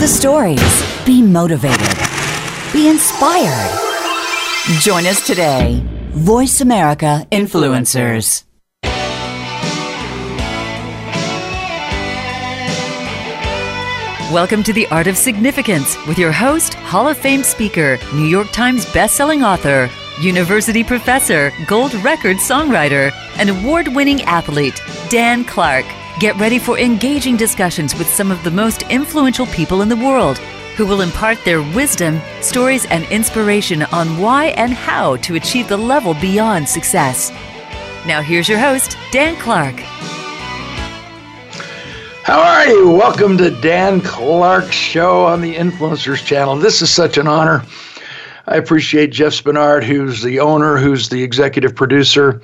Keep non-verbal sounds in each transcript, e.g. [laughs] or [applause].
the stories. Be motivated. Be inspired. Join us today. Voice America Influencers. Welcome to The Art of Significance with your host, Hall of Fame speaker, New York Times bestselling author, university professor, gold record songwriter, and award winning athlete, Dan Clark. Get ready for engaging discussions with some of the most influential people in the world who will impart their wisdom, stories, and inspiration on why and how to achieve the level beyond success. Now, here's your host, Dan Clark. How are you? Welcome to Dan Clark's show on the Influencers Channel. This is such an honor. I appreciate Jeff Spenard, who's the owner, who's the executive producer.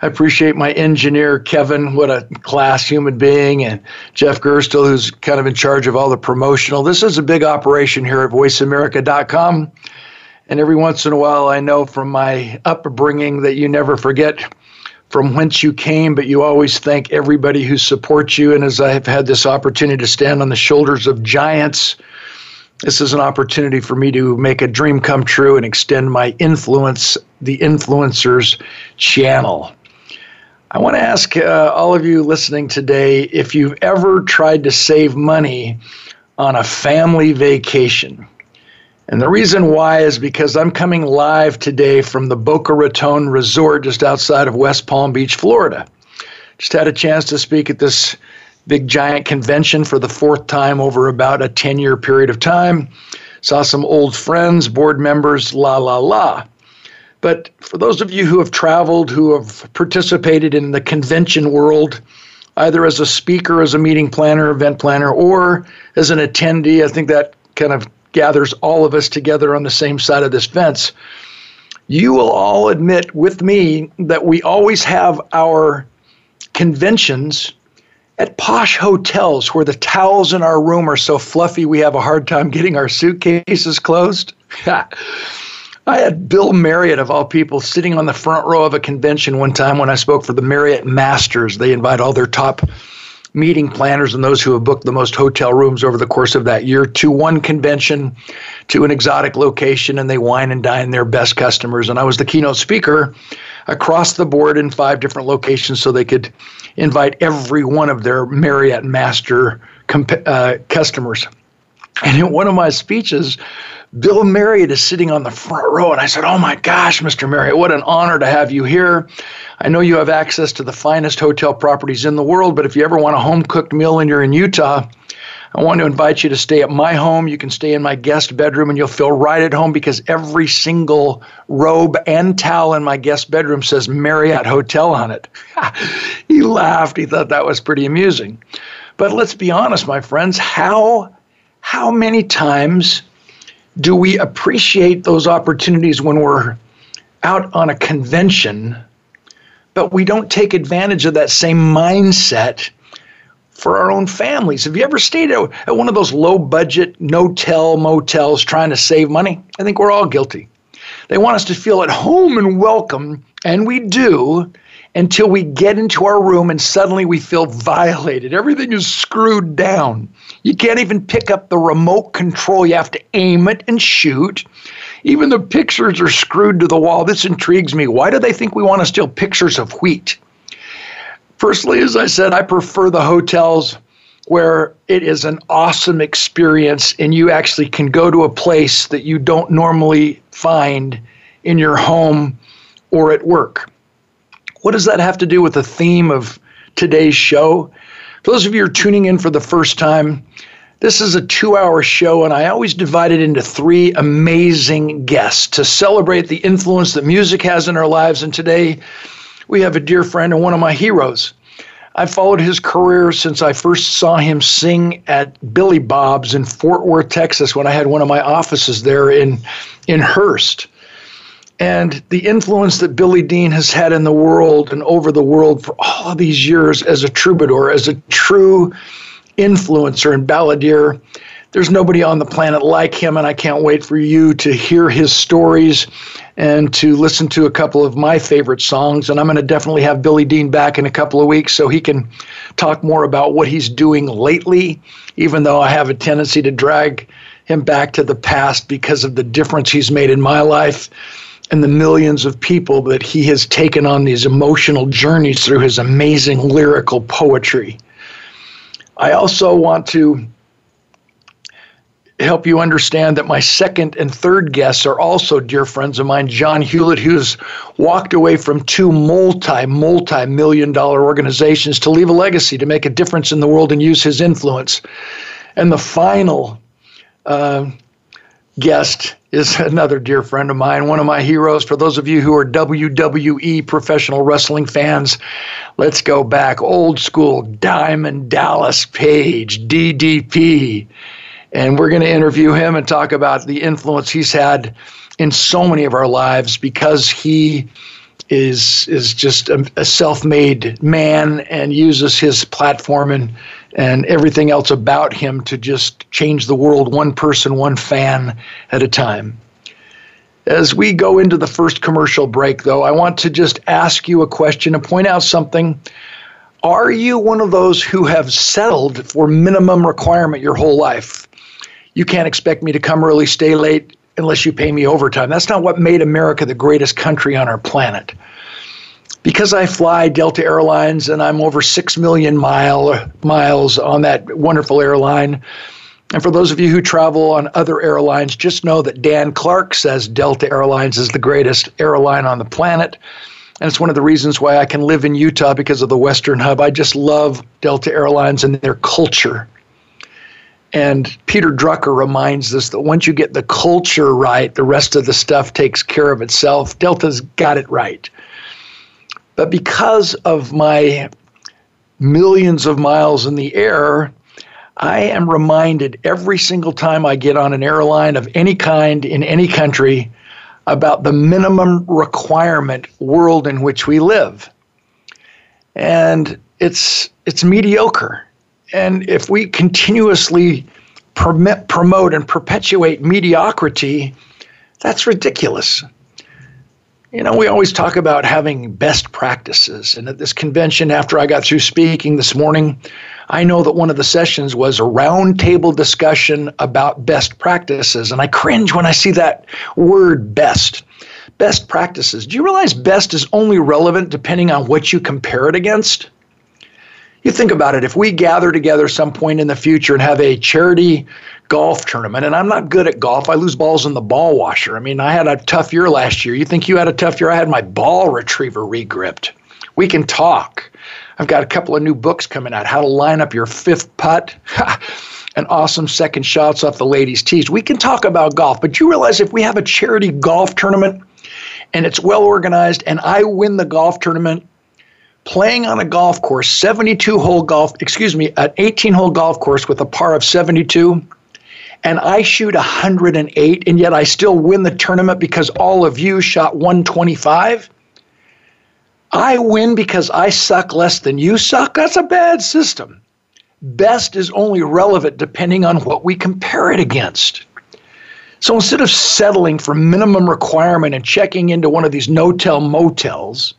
I appreciate my engineer, Kevin, what a class human being, and Jeff Gerstel, who's kind of in charge of all the promotional. This is a big operation here at voiceamerica.com. And every once in a while, I know from my upbringing that you never forget from whence you came, but you always thank everybody who supports you. And as I have had this opportunity to stand on the shoulders of giants, this is an opportunity for me to make a dream come true and extend my influence, the influencers channel. I want to ask uh, all of you listening today if you've ever tried to save money on a family vacation. And the reason why is because I'm coming live today from the Boca Raton Resort just outside of West Palm Beach, Florida. Just had a chance to speak at this big giant convention for the fourth time over about a 10 year period of time. Saw some old friends, board members, la la la. But for those of you who have traveled, who have participated in the convention world, either as a speaker, as a meeting planner, event planner, or as an attendee, I think that kind of gathers all of us together on the same side of this fence. You will all admit with me that we always have our conventions at posh hotels where the towels in our room are so fluffy we have a hard time getting our suitcases closed. [laughs] I had Bill Marriott, of all people, sitting on the front row of a convention one time when I spoke for the Marriott Masters. They invite all their top meeting planners and those who have booked the most hotel rooms over the course of that year to one convention, to an exotic location, and they wine and dine their best customers. And I was the keynote speaker across the board in five different locations so they could invite every one of their Marriott Master comp- uh, customers. And in one of my speeches, Bill Marriott is sitting on the front row. And I said, Oh my gosh, Mr. Marriott, what an honor to have you here. I know you have access to the finest hotel properties in the world, but if you ever want a home cooked meal and you're in Utah, I want to invite you to stay at my home. You can stay in my guest bedroom and you'll feel right at home because every single robe and towel in my guest bedroom says Marriott Hotel on it. [laughs] he laughed. He thought that was pretty amusing. But let's be honest, my friends, how how many times do we appreciate those opportunities when we're out on a convention, but we don't take advantage of that same mindset for our own families? Have you ever stayed at, at one of those low budget, no tell motels trying to save money? I think we're all guilty. They want us to feel at home and welcome, and we do until we get into our room and suddenly we feel violated. Everything is screwed down. You can't even pick up the remote control. You have to aim it and shoot. Even the pictures are screwed to the wall. This intrigues me. Why do they think we want to steal pictures of wheat? Personally, as I said, I prefer the hotels where it is an awesome experience and you actually can go to a place that you don't normally find in your home or at work. What does that have to do with the theme of today's show? For those of you who are tuning in for the first time, this is a two hour show, and I always divide it into three amazing guests to celebrate the influence that music has in our lives. And today, we have a dear friend and one of my heroes. I've followed his career since I first saw him sing at Billy Bob's in Fort Worth, Texas, when I had one of my offices there in, in Hurst and the influence that Billy Dean has had in the world and over the world for all these years as a troubadour, as a true influencer and balladeer. there's nobody on the planet like him, and I can't wait for you to hear his stories and to listen to a couple of my favorite songs. And I'm going to definitely have Billy Dean back in a couple of weeks so he can talk more about what he's doing lately, even though I have a tendency to drag him back to the past because of the difference he's made in my life and the millions of people that he has taken on these emotional journeys through his amazing lyrical poetry. I also want to help you understand that my second and third guests are also dear friends of mine. John Hewlett, who's walked away from two multi, multi million dollar organizations to leave a legacy, to make a difference in the world and use his influence. And the final uh, guest is another dear friend of mine, one of my heroes. For those of you who are WWE professional wrestling fans, let's go back old school Diamond Dallas Page, DDP. And we're going to interview him and talk about the influence he's had in so many of our lives because he is is just a, a self-made man and uses his platform and and everything else about him to just change the world one person, one fan at a time. As we go into the first commercial break, though, I want to just ask you a question and point out something. Are you one of those who have settled for minimum requirement your whole life? you can't expect me to come early, stay late unless you pay me overtime. That's not what made America the greatest country on our planet. Because I fly Delta Airlines and I'm over 6 million mile, miles on that wonderful airline. And for those of you who travel on other airlines, just know that Dan Clark says Delta Airlines is the greatest airline on the planet. And it's one of the reasons why I can live in Utah because of the Western Hub. I just love Delta Airlines and their culture. And Peter Drucker reminds us that once you get the culture right, the rest of the stuff takes care of itself. Delta's got it right. But because of my millions of miles in the air, I am reminded every single time I get on an airline of any kind in any country about the minimum requirement world in which we live. And it's it's mediocre. And if we continuously permit, promote and perpetuate mediocrity, that's ridiculous. You know, we always talk about having best practices. And at this convention, after I got through speaking this morning, I know that one of the sessions was a roundtable discussion about best practices. And I cringe when I see that word best. Best practices. Do you realize best is only relevant depending on what you compare it against? you think about it if we gather together some point in the future and have a charity golf tournament and i'm not good at golf. I lose balls in the ball washer. I mean i had a tough year last year. You think you had a tough year? I had my ball retriever regripped. We can talk. I've got a couple of new books coming out. How to line up your fifth putt. And awesome second shots off the ladies tees. We can talk about golf but you realize if we have a charity golf tournament and it's well organized and i win the golf tournament playing on a golf course, 72 hole golf, excuse me, an 18 hole golf course with a par of 72, and I shoot 108, and yet I still win the tournament because all of you shot 125. I win because I suck less than you suck. That's a bad system. Best is only relevant depending on what we compare it against. So instead of settling for minimum requirement and checking into one of these no tell motels,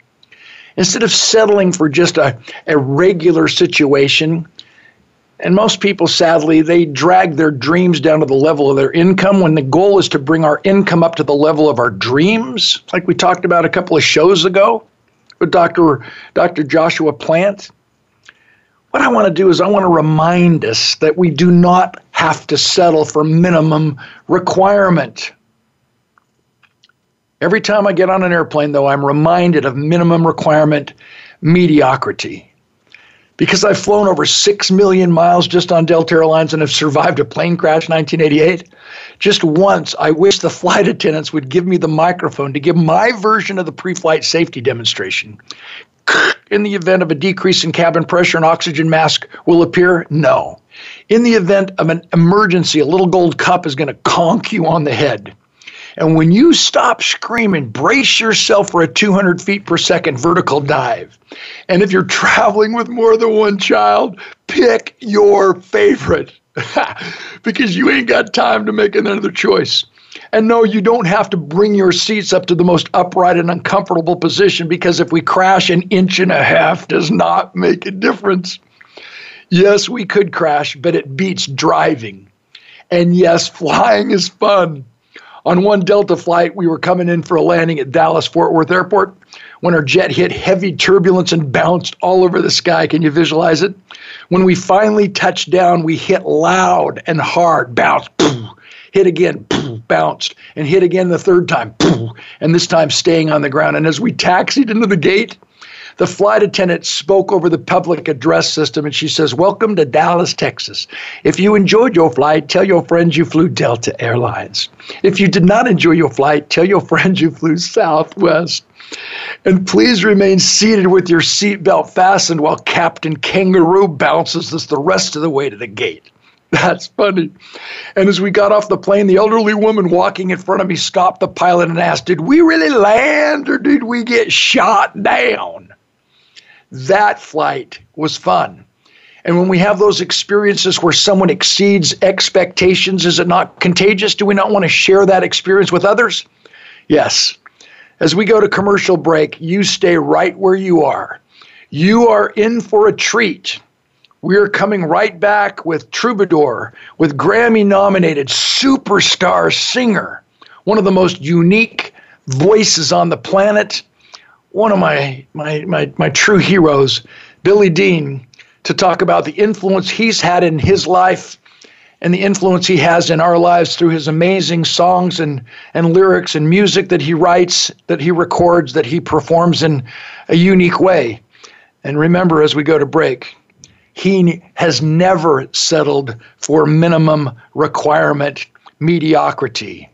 instead of settling for just a, a regular situation. And most people, sadly, they drag their dreams down to the level of their income when the goal is to bring our income up to the level of our dreams, like we talked about a couple of shows ago with Dr. Dr. Joshua Plant. What I want to do is I want to remind us that we do not have to settle for minimum requirement. Every time I get on an airplane, though, I'm reminded of minimum requirement mediocrity. Because I've flown over 6 million miles just on Delta Airlines and have survived a plane crash in 1988, just once I wish the flight attendants would give me the microphone to give my version of the pre flight safety demonstration. [clears throat] In the event of a decrease in cabin pressure, an oxygen mask will appear? No. In the event of an emergency, a little gold cup is going to conk you on the head. And when you stop screaming, brace yourself for a 200 feet per second vertical dive. And if you're [laughs] traveling with more than one child, pick your favorite. [laughs] because you ain't got time to make another choice. And no, you don't have to bring your seats up to the most upright and uncomfortable position because if we crash an inch and a half does not make a difference. Yes, we could crash, but it beats driving. And yes, [laughs] flying is fun. On one Delta flight, we were coming in for a landing at Dallas Fort Worth Airport when our jet hit heavy turbulence and bounced all over the sky. Can you visualize it? When we finally touched down, we hit loud and hard, bounced, hit again, bounced, and hit again the third time, and this time staying on the ground. And as we taxied into the gate, the flight attendant spoke over the public address system and she says, Welcome to Dallas, Texas. If you enjoyed your flight, tell your friends you flew Delta Airlines. If you did not enjoy your flight, tell your friends you flew Southwest. And please remain seated with your seatbelt fastened while Captain Kangaroo bounces us the rest of the way to the gate. [laughs] That's funny. And as we got off the plane, the elderly woman walking in front of me stopped the pilot and asked, Did we really land or did we get shot down? That flight was fun. And when we have those experiences where someone exceeds expectations, is it not contagious? Do we not want to share that experience with others? Yes. As we go to commercial break, you stay right where you are. You are in for a treat. We're coming right back with Troubadour, with Grammy nominated superstar singer, one of the most unique voices on the planet one of my, my, my, my true heroes, Billy Dean, to talk about the influence he's had in his life and the influence he has in our lives through his amazing songs and, and lyrics and music that he writes, that he records, that he performs in a unique way. And remember, as we go to break, he has never settled for minimum requirement mediocrity.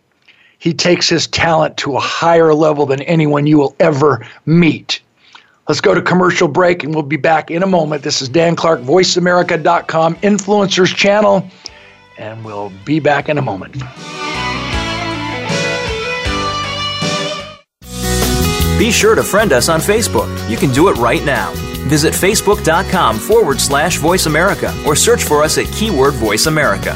He takes his talent to a higher level than anyone you will ever meet. Let's go to commercial break and we'll be back in a moment. This is Dan Clark, VoiceAmerica.com Influencers Channel, and we'll be back in a moment. Be sure to friend us on Facebook. You can do it right now. Visit facebook.com forward slash voice America or search for us at keyword voice America.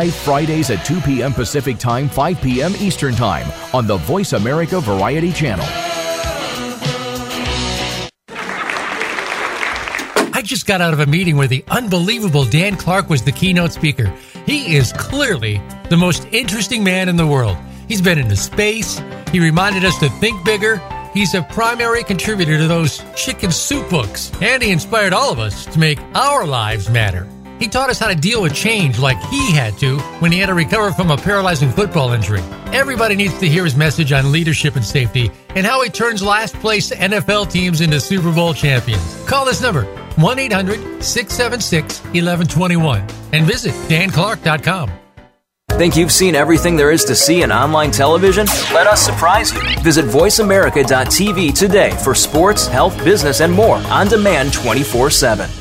live Fridays at 2 p.m. Pacific Time, 5 p.m. Eastern Time on the Voice America Variety Channel. I just got out of a meeting where the unbelievable Dan Clark was the keynote speaker. He is clearly the most interesting man in the world. He's been into space, he reminded us to think bigger. He's a primary contributor to those chicken soup books, and he inspired all of us to make our lives matter. He taught us how to deal with change like he had to when he had to recover from a paralyzing football injury. Everybody needs to hear his message on leadership and safety and how he turns last place NFL teams into Super Bowl champions. Call this number 1 800 676 1121 and visit danclark.com. Think you've seen everything there is to see in online television? Let us surprise you. Visit VoiceAmerica.tv today for sports, health, business, and more on demand 24 7.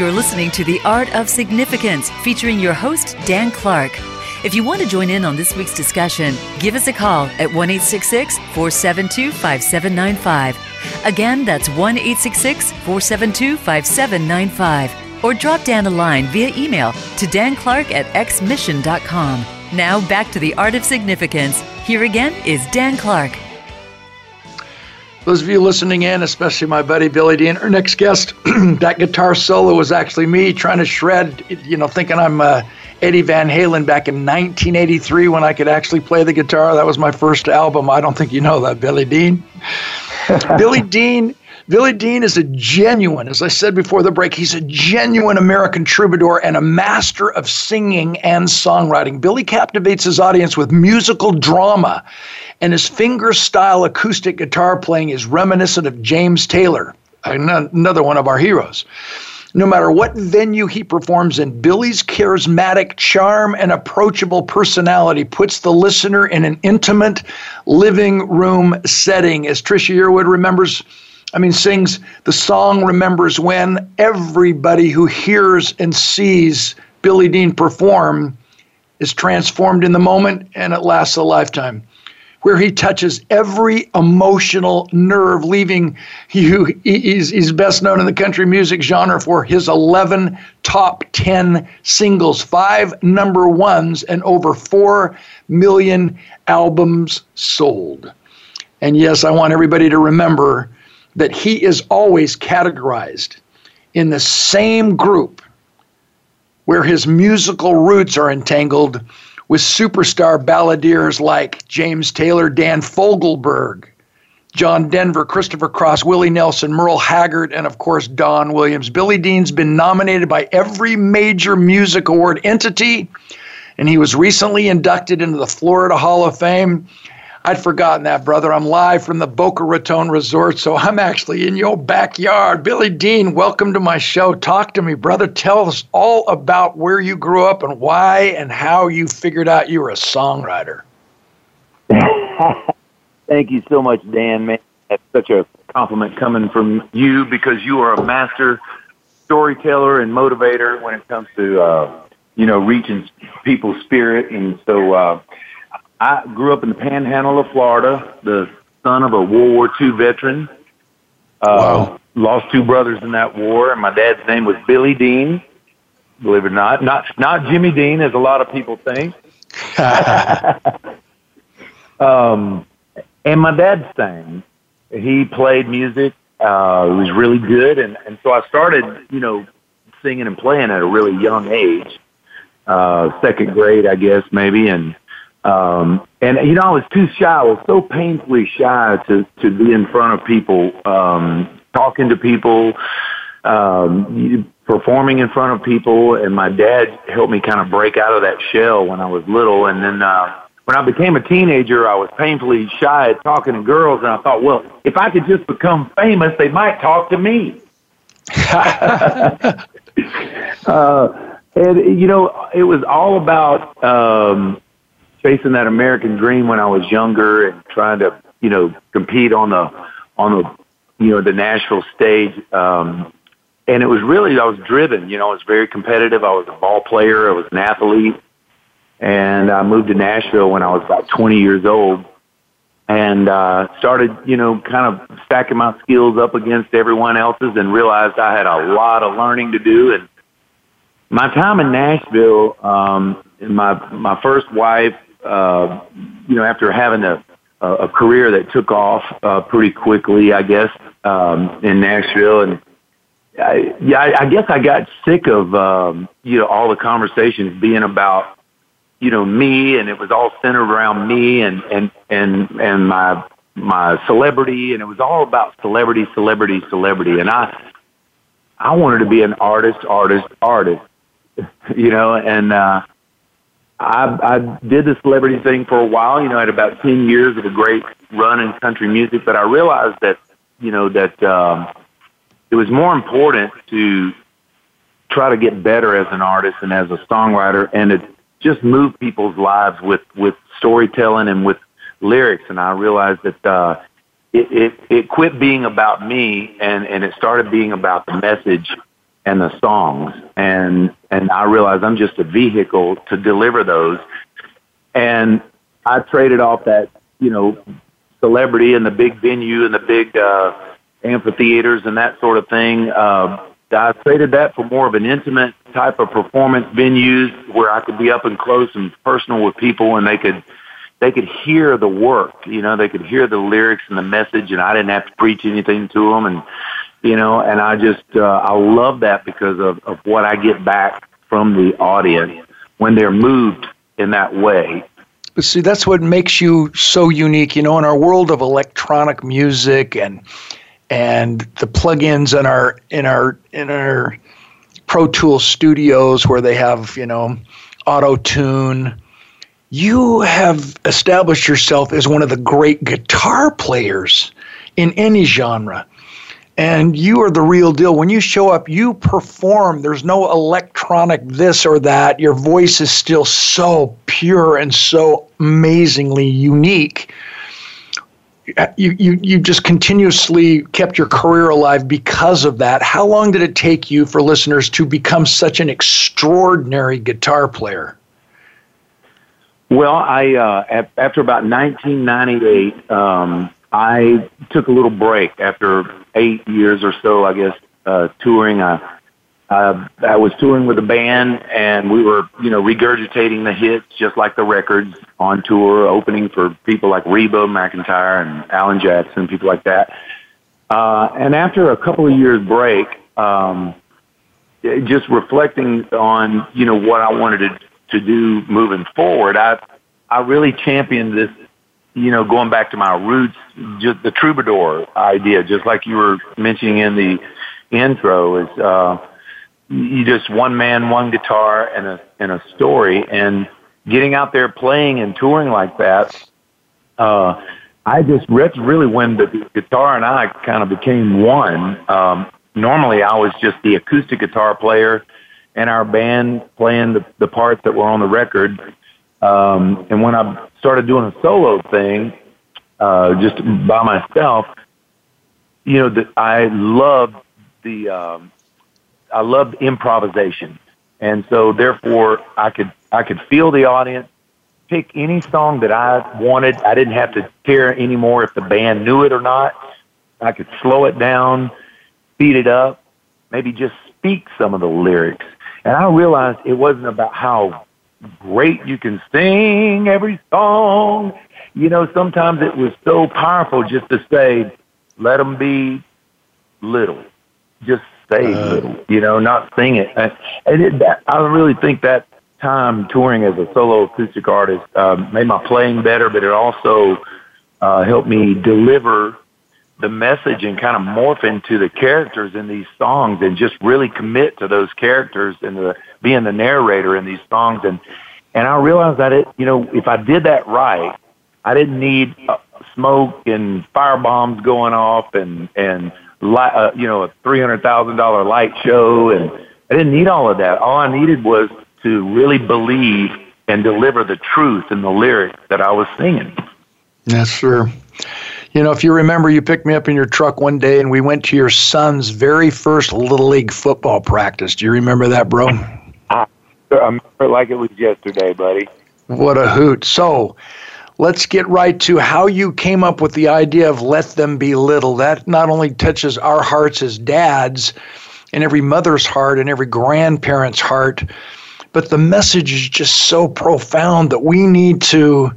You're listening to The Art of Significance featuring your host, Dan Clark. If you want to join in on this week's discussion, give us a call at 1 472 5795. Again, that's 1 472 5795. Or drop Dan a line via email to danclark at xmission.com. Now back to the art of significance. Here again is Dan Clark. Those of you listening in, especially my buddy Billy Dean, our next guest, [clears throat] that guitar solo was actually me trying to shred, you know, thinking I'm uh, Eddie Van Halen back in 1983 when I could actually play the guitar. That was my first album. I don't think you know that, Billy Dean. [laughs] Billy Dean Billy Dean is a genuine, as I said before the break, he's a genuine American troubadour and a master of singing and songwriting. Billy captivates his audience with musical drama, and his finger style acoustic guitar playing is reminiscent of James Taylor, another one of our heroes. No matter what venue he performs in, Billy's charismatic charm and approachable personality puts the listener in an intimate living room setting. As Trisha Yearwood remembers, I mean, sings the song Remembers When. Everybody who hears and sees Billy Dean perform is transformed in the moment and it lasts a lifetime where he touches every emotional nerve, leaving you. He's, he's best known in the country music genre for his 11 top 10 singles, five number ones, and over 4 million albums sold. And yes, I want everybody to remember that he is always categorized in the same group where his musical roots are entangled with superstar balladeers like James Taylor, Dan Fogelberg, John Denver, Christopher Cross, Willie Nelson, Merle Haggard, and of course Don Williams. Billy Dean's been nominated by every major music award entity, and he was recently inducted into the Florida Hall of Fame. I'd forgotten that, brother. I'm live from the Boca Raton Resort, so I'm actually in your backyard. Billy Dean, welcome to my show. Talk to me, brother. Tell us all about where you grew up and why and how you figured out you were a songwriter. [laughs] Thank you so much, Dan. Man, that's such a compliment coming from you because you are a master storyteller and motivator when it comes to uh, you know reaching people's spirit, and so. Uh, I grew up in the panhandle of Florida, the son of a World War II veteran. Uh, wow. Lost two brothers in that war, and my dad's name was Billy Dean. Believe it or not, not not Jimmy Dean, as a lot of people think. [laughs] [laughs] um, and my dad sang. He played music. Uh, he was really good, and and so I started, you know, singing and playing at a really young age, uh, second grade, I guess, maybe, and um, and you know, I was too shy. I was so painfully shy to to be in front of people, um, talking to people, um, performing in front of people. And my dad helped me kind of break out of that shell when I was little. And then uh, when I became a teenager, I was painfully shy at talking to girls. And I thought, well, if I could just become famous, they might talk to me. [laughs] [laughs] uh, and you know, it was all about. Um, chasing that American dream when I was younger and trying to, you know, compete on the on the you know the Nashville stage. Um, and it was really I was driven. You know, I was very competitive. I was a ball player. I was an athlete, and I moved to Nashville when I was about 20 years old, and uh, started you know kind of stacking my skills up against everyone else's, and realized I had a lot of learning to do. And my time in Nashville, um, my my first wife uh, you know, after having a, a career that took off uh, pretty quickly, I guess, um, in Nashville, and I, yeah, I, I guess I got sick of um, you know all the conversations being about you know me, and it was all centered around me and and and and my my celebrity, and it was all about celebrity, celebrity, celebrity, and I I wanted to be an artist, artist, artist, [laughs] you know, and uh, I, I did the celebrity thing for a while. You know, I had about ten years of a great run in country music, but I realized that you know that um, it was more important to try to get better as an artist and as a songwriter, and to just move people's lives with with storytelling and with lyrics. And I realized that uh, it, it it quit being about me, and and it started being about the message and the songs and and I realized I'm just a vehicle to deliver those. And I traded off that you know celebrity and the big venue and the big uh amphitheaters and that sort of thing. Uh I traded that for more of an intimate type of performance venues where I could be up and close and personal with people and they could they could hear the work, you know, they could hear the lyrics and the message and I didn't have to preach anything to them and you know, and I just uh, I love that because of of what I get back from the audience when they're moved in that way. But see, that's what makes you so unique. You know, in our world of electronic music and and the plugins in our in our in our Pro Tools studios where they have you know auto tune. You have established yourself as one of the great guitar players in any genre and you are the real deal. When you show up, you perform. There's no electronic this or that. Your voice is still so pure and so amazingly unique. You, you, you just continuously kept your career alive because of that. How long did it take you for listeners to become such an extraordinary guitar player? Well, I uh, after about 1998, um, I took a little break after eight years or so, I guess, uh, touring. I, uh, I was touring with a band, and we were, you know, regurgitating the hits just like the records on tour, opening for people like Reba McEntire and Alan Jackson, people like that. Uh, and after a couple of years break, um, just reflecting on, you know, what I wanted to, to do moving forward, I, I really championed this you know, going back to my roots, just the troubadour idea, just like you were mentioning in the intro, is uh, you just one man, one guitar, and a and a story, and getting out there playing and touring like that. Uh, I just that's really when the guitar and I kind of became one. Um, normally, I was just the acoustic guitar player, and our band playing the the parts that were on the record um, and when I started doing a solo thing, uh, just by myself, you know, that I loved the, um, I loved improvisation. And so therefore I could, I could feel the audience, pick any song that I wanted. I didn't have to care anymore if the band knew it or not. I could slow it down, speed it up, maybe just speak some of the lyrics. And I realized it wasn't about how great you can sing every song. You know, sometimes it was so powerful just to say, let them be little. Just say uh, little, you know, not sing it. And, and it, that, I really think that time touring as a solo acoustic artist uh, made my playing better, but it also uh, helped me deliver the message and kind of morph into the characters in these songs and just really commit to those characters and the being the narrator in these songs and and I realized that it you know if I did that right I didn't need uh, smoke and fire bombs going off and and light, uh, you know a three hundred thousand dollar light show and I didn't need all of that all I needed was to really believe and deliver the truth in the lyrics that I was singing. Yes, sir. You know, if you remember, you picked me up in your truck one day and we went to your son's very first Little League football practice. Do you remember that, bro? [laughs] I remember like it was yesterday, buddy. What a hoot. So, let's get right to how you came up with the idea of let them be little. That not only touches our hearts as dads and every mother's heart and every grandparent's heart, but the message is just so profound that we need to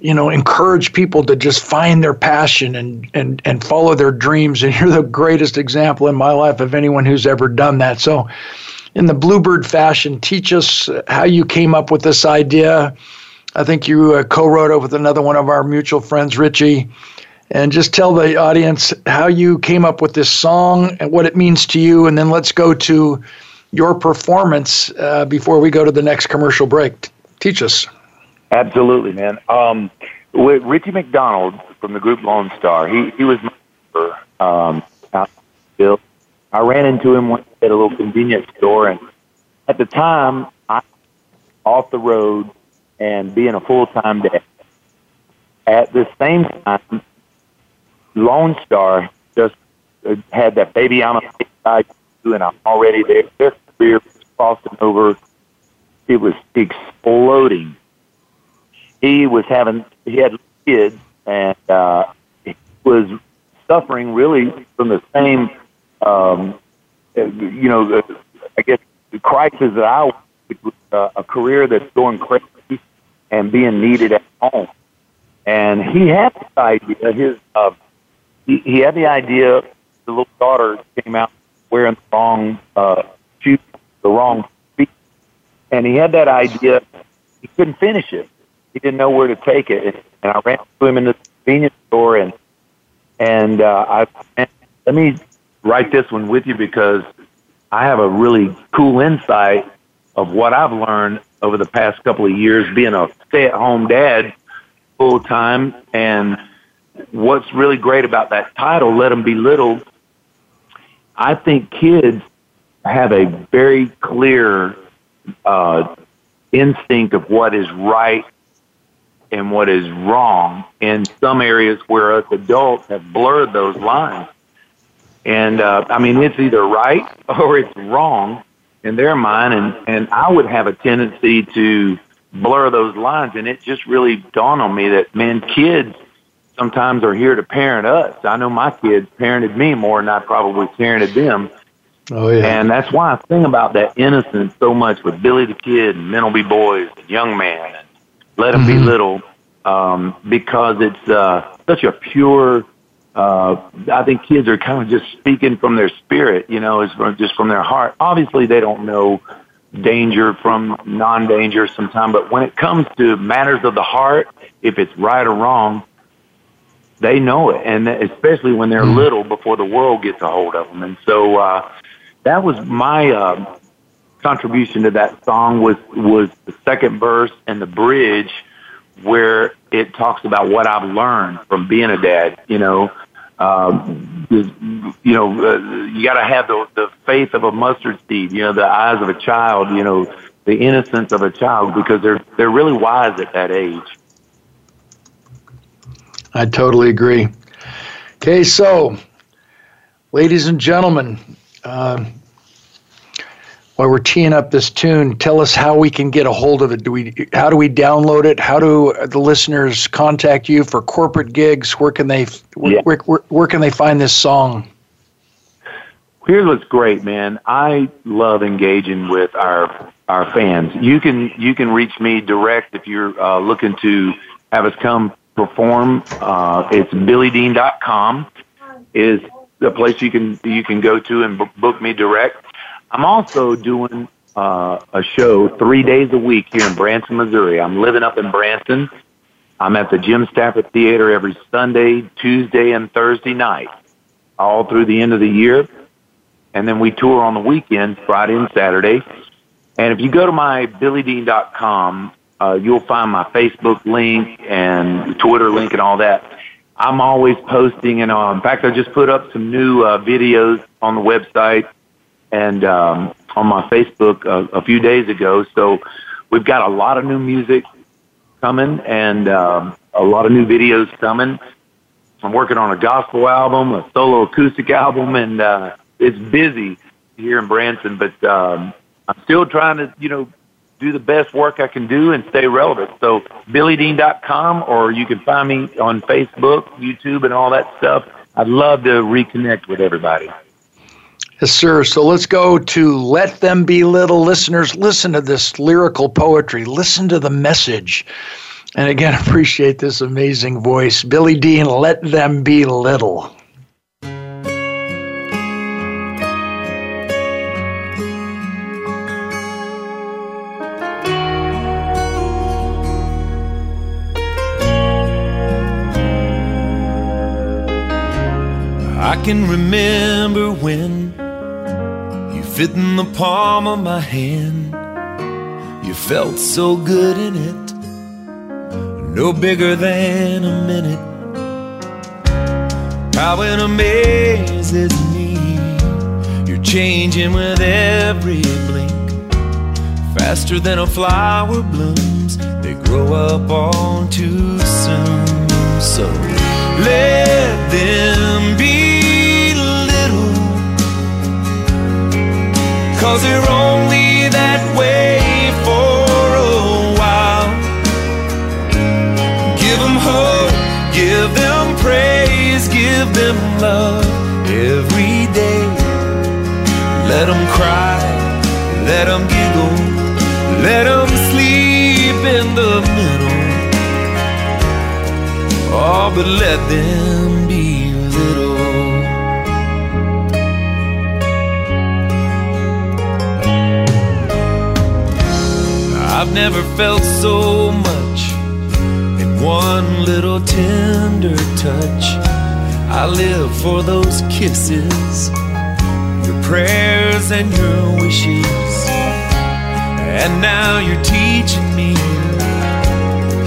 you know encourage people to just find their passion and and and follow their dreams. And [laughs] you're the greatest example in my life of anyone who's ever done that. So in the bluebird fashion teach us how you came up with this idea. I think you uh, co-wrote it with another one of our mutual friends richie. And just tell the audience how you came up with this song and what it means to you. And then let's go to your performance uh, before we go to the next commercial break. Teach us Absolutely, man. Um, with Richie McDonald from the group Lonestar, he he was my um. I ran into him at a little convenience store, and at the time, I off the road and being a full time dad. At the same time, Lone Star just uh, had that baby I'm a guy and I'm already there. Their career was crossing over. It was exploding he was having he had kids and uh, he was suffering really from the same um, you know I guess the crisis that I uh, a career that's going crazy and being needed at home. And he had this idea his uh, he, he had the idea the little daughter came out wearing the wrong uh, shoes the wrong feet. And he had that idea he couldn't finish it he didn't know where to take it. And I ran to him in the convenience store and and uh, I let me write this one with you because I have a really cool insight of what I've learned over the past couple of years being a stay at home dad full time. And what's really great about that title, Let Them Be Little, I think kids have a very clear uh, instinct of what is right and what is wrong in some areas where us adults have blurred those lines. And uh, I mean, it's either right [laughs] or it's wrong in their mind, and and I would have a tendency to blur those lines, and it just really dawned on me that man, kids sometimes are here to parent us. I know my kids parented me more than I probably parented them. Oh yeah, and that's why I sing about that innocence so much with Billy the Kid and Men Will Be Boys and Young Man and Let Them mm-hmm. Be Little, um, because it's uh, such a pure uh, I think kids are kind of just speaking from their spirit, you know, is from, just from their heart. Obviously, they don't know danger from non-danger sometimes, but when it comes to matters of the heart, if it's right or wrong, they know it, and especially when they're mm. little, before the world gets a hold of them. And so uh, that was my uh, contribution to that song was was the second verse and the bridge where it talks about what I've learned from being a dad. You know, um, you know, uh, you got to have the, the faith of a mustard seed. You know, the eyes of a child. You know, the innocence of a child because they're they're really wise at that age. I totally agree. Okay, so, ladies and gentlemen. Uh, while we're teeing up this tune, tell us how we can get a hold of it. Do we? How do we download it? How do the listeners contact you for corporate gigs? Where can they? Where, yeah. where, where, where can they find this song? Here's what's great, man. I love engaging with our our fans. You can you can reach me direct if you're uh, looking to have us come perform. Uh, it's billydean.com is the place you can you can go to and book me direct. I'm also doing uh, a show three days a week here in Branson, Missouri. I'm living up in Branson. I'm at the Jim Stafford Theater every Sunday, Tuesday, and Thursday night, all through the end of the year. And then we tour on the weekends, Friday and Saturday. And if you go to my billydean.com, uh, you'll find my Facebook link and Twitter link and all that. I'm always posting, and uh, in fact, I just put up some new uh, videos on the website and um, on my Facebook a, a few days ago. So we've got a lot of new music coming and um, a lot of new videos coming. I'm working on a gospel album, a solo acoustic album, and uh, it's busy here in Branson. But um, I'm still trying to, you know, do the best work I can do and stay relevant. So billydean.com, or you can find me on Facebook, YouTube, and all that stuff. I'd love to reconnect with everybody. Yes, sir. So let's go to Let Them Be Little. Listeners, listen to this lyrical poetry, listen to the message. And again, [laughs] appreciate this amazing voice. Billy Dean, Let Them Be Little. I can remember when fit in the palm of my hand. You felt so good in it, no bigger than a minute. How it amazes me, you're changing with every blink. Faster than a flower blooms, they grow up all too soon. So let them be Cause they're only that way for a while. Give them hope, give them praise, give them love every day. Let them cry, let them giggle, let them sleep in the middle. Oh, but let them I've never felt so much in one little tender touch. I live for those kisses, your prayers and your wishes. And now you're teaching me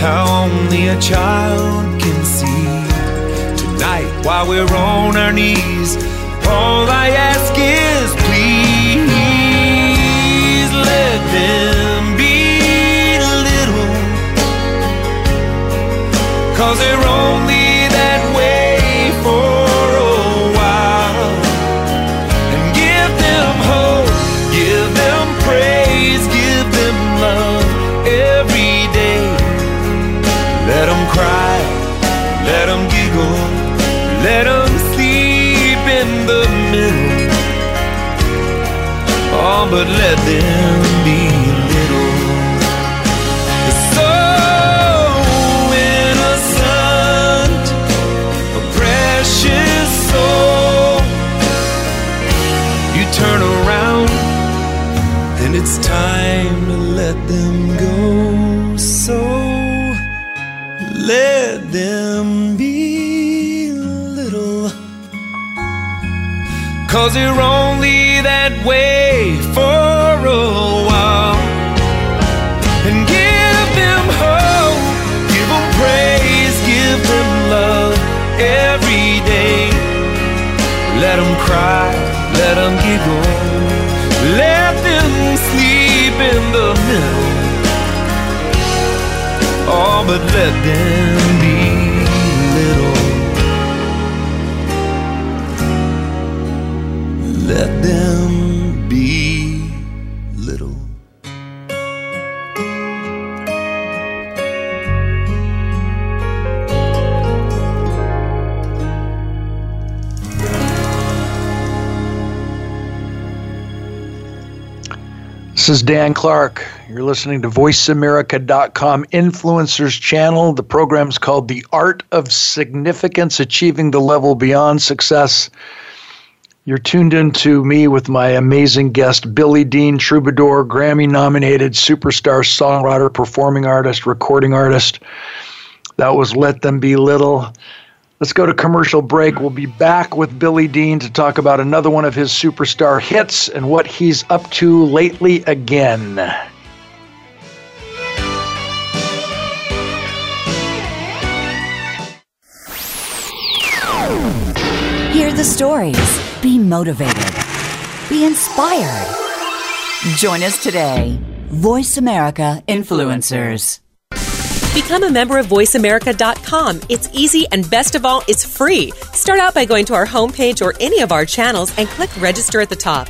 how only a child can see. Tonight, while we're on our knees, all I ask is please let them Cause they're only that way for a while. And give them hope, give them praise, give them love every day. Let them cry, let them giggle, let them sleep in the middle. Oh, but let them it's time to let them go. So let them be little. Cause you're only that way for a while. And give them hope, give them praise, give them love every day. Let them cry, But let them be little. Let them be little. This is Dan Clark. You're listening to VoiceAmerica.com Influencers Channel. The program is called The Art of Significance Achieving the Level Beyond Success. You're tuned into me with my amazing guest, Billy Dean Troubadour, Grammy nominated superstar songwriter, performing artist, recording artist. That was Let Them Be Little. Let's go to commercial break. We'll be back with Billy Dean to talk about another one of his superstar hits and what he's up to lately again. The stories. Be motivated. Be inspired. Join us today. Voice America Influencers. Become a member of VoiceAmerica.com. It's easy and best of all, it's free. Start out by going to our homepage or any of our channels and click register at the top.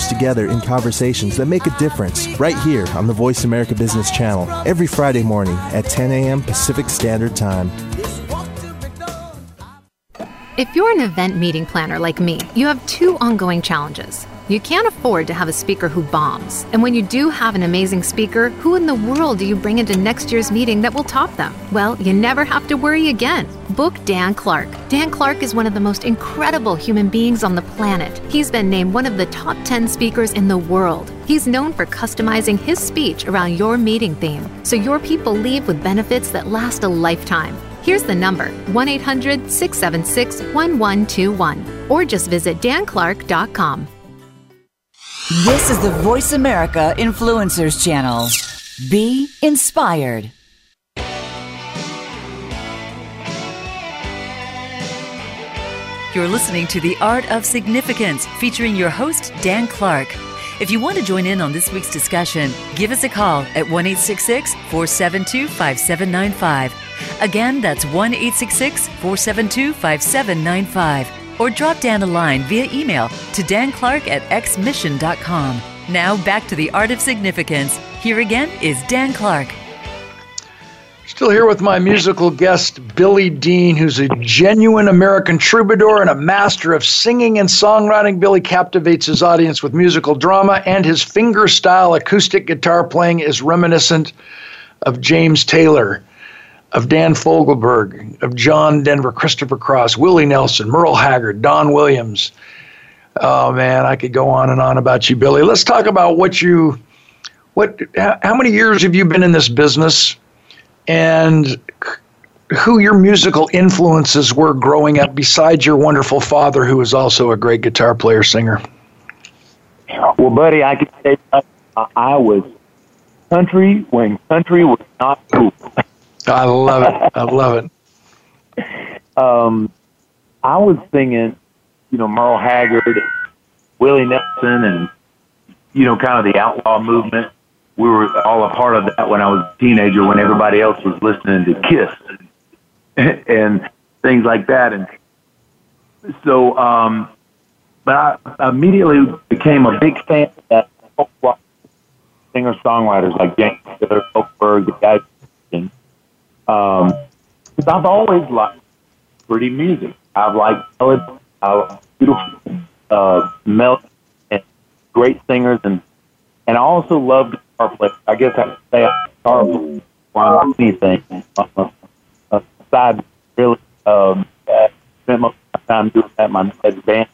together in conversations that make a difference right here on the Voice America Business Channel every Friday morning at 10 a.m. Pacific Standard Time. If you're an event meeting planner like me, you have two ongoing challenges. You can't afford to have a speaker who bombs. And when you do have an amazing speaker, who in the world do you bring into next year's meeting that will top them? Well, you never have to worry again. Book Dan Clark. Dan Clark is one of the most incredible human beings on the planet. He's been named one of the top 10 speakers in the world. He's known for customizing his speech around your meeting theme, so your people leave with benefits that last a lifetime. Here's the number 1 800 676 1121, or just visit danclark.com. This is the Voice America Influencers Channel. Be inspired. You're listening to The Art of Significance featuring your host, Dan Clark. If you want to join in on this week's discussion, give us a call at 1 472 5795. Again, that's 1 472 5795. Or drop Dan a line via email to danclark at xmission.com. Now back to the art of significance. Here again is Dan Clark. Still here with my musical guest, Billy Dean, who's a genuine American troubadour and a master of singing and songwriting. Billy captivates his audience with musical drama, and his finger style acoustic guitar playing is reminiscent of James Taylor, of Dan Fogelberg, of John Denver, Christopher Cross, Willie Nelson, Merle Haggard, Don Williams. Oh man, I could go on and on about you, Billy. Let's talk about what you, what, how many years have you been in this business? and who your musical influences were growing up besides your wonderful father who was also a great guitar player singer well buddy i can say i was country when country was not cool i love it i love it [laughs] um i was singing you know merle haggard willie nelson and you know kind of the outlaw movement we were all a part of that when I was a teenager when everybody else was listening to Kiss [laughs] and things like that. And so, um, but I immediately became a big fan of that singer songwriters like James Taylor, Fogelberg, the guys. Um, because I've always liked pretty music. I've liked melody, I beautiful uh, melody and great singers, and and I also loved guitar player. I guess I say I'm guitar player on anything. Uh, aside, really, um, spent most of my time doing that my dad's band.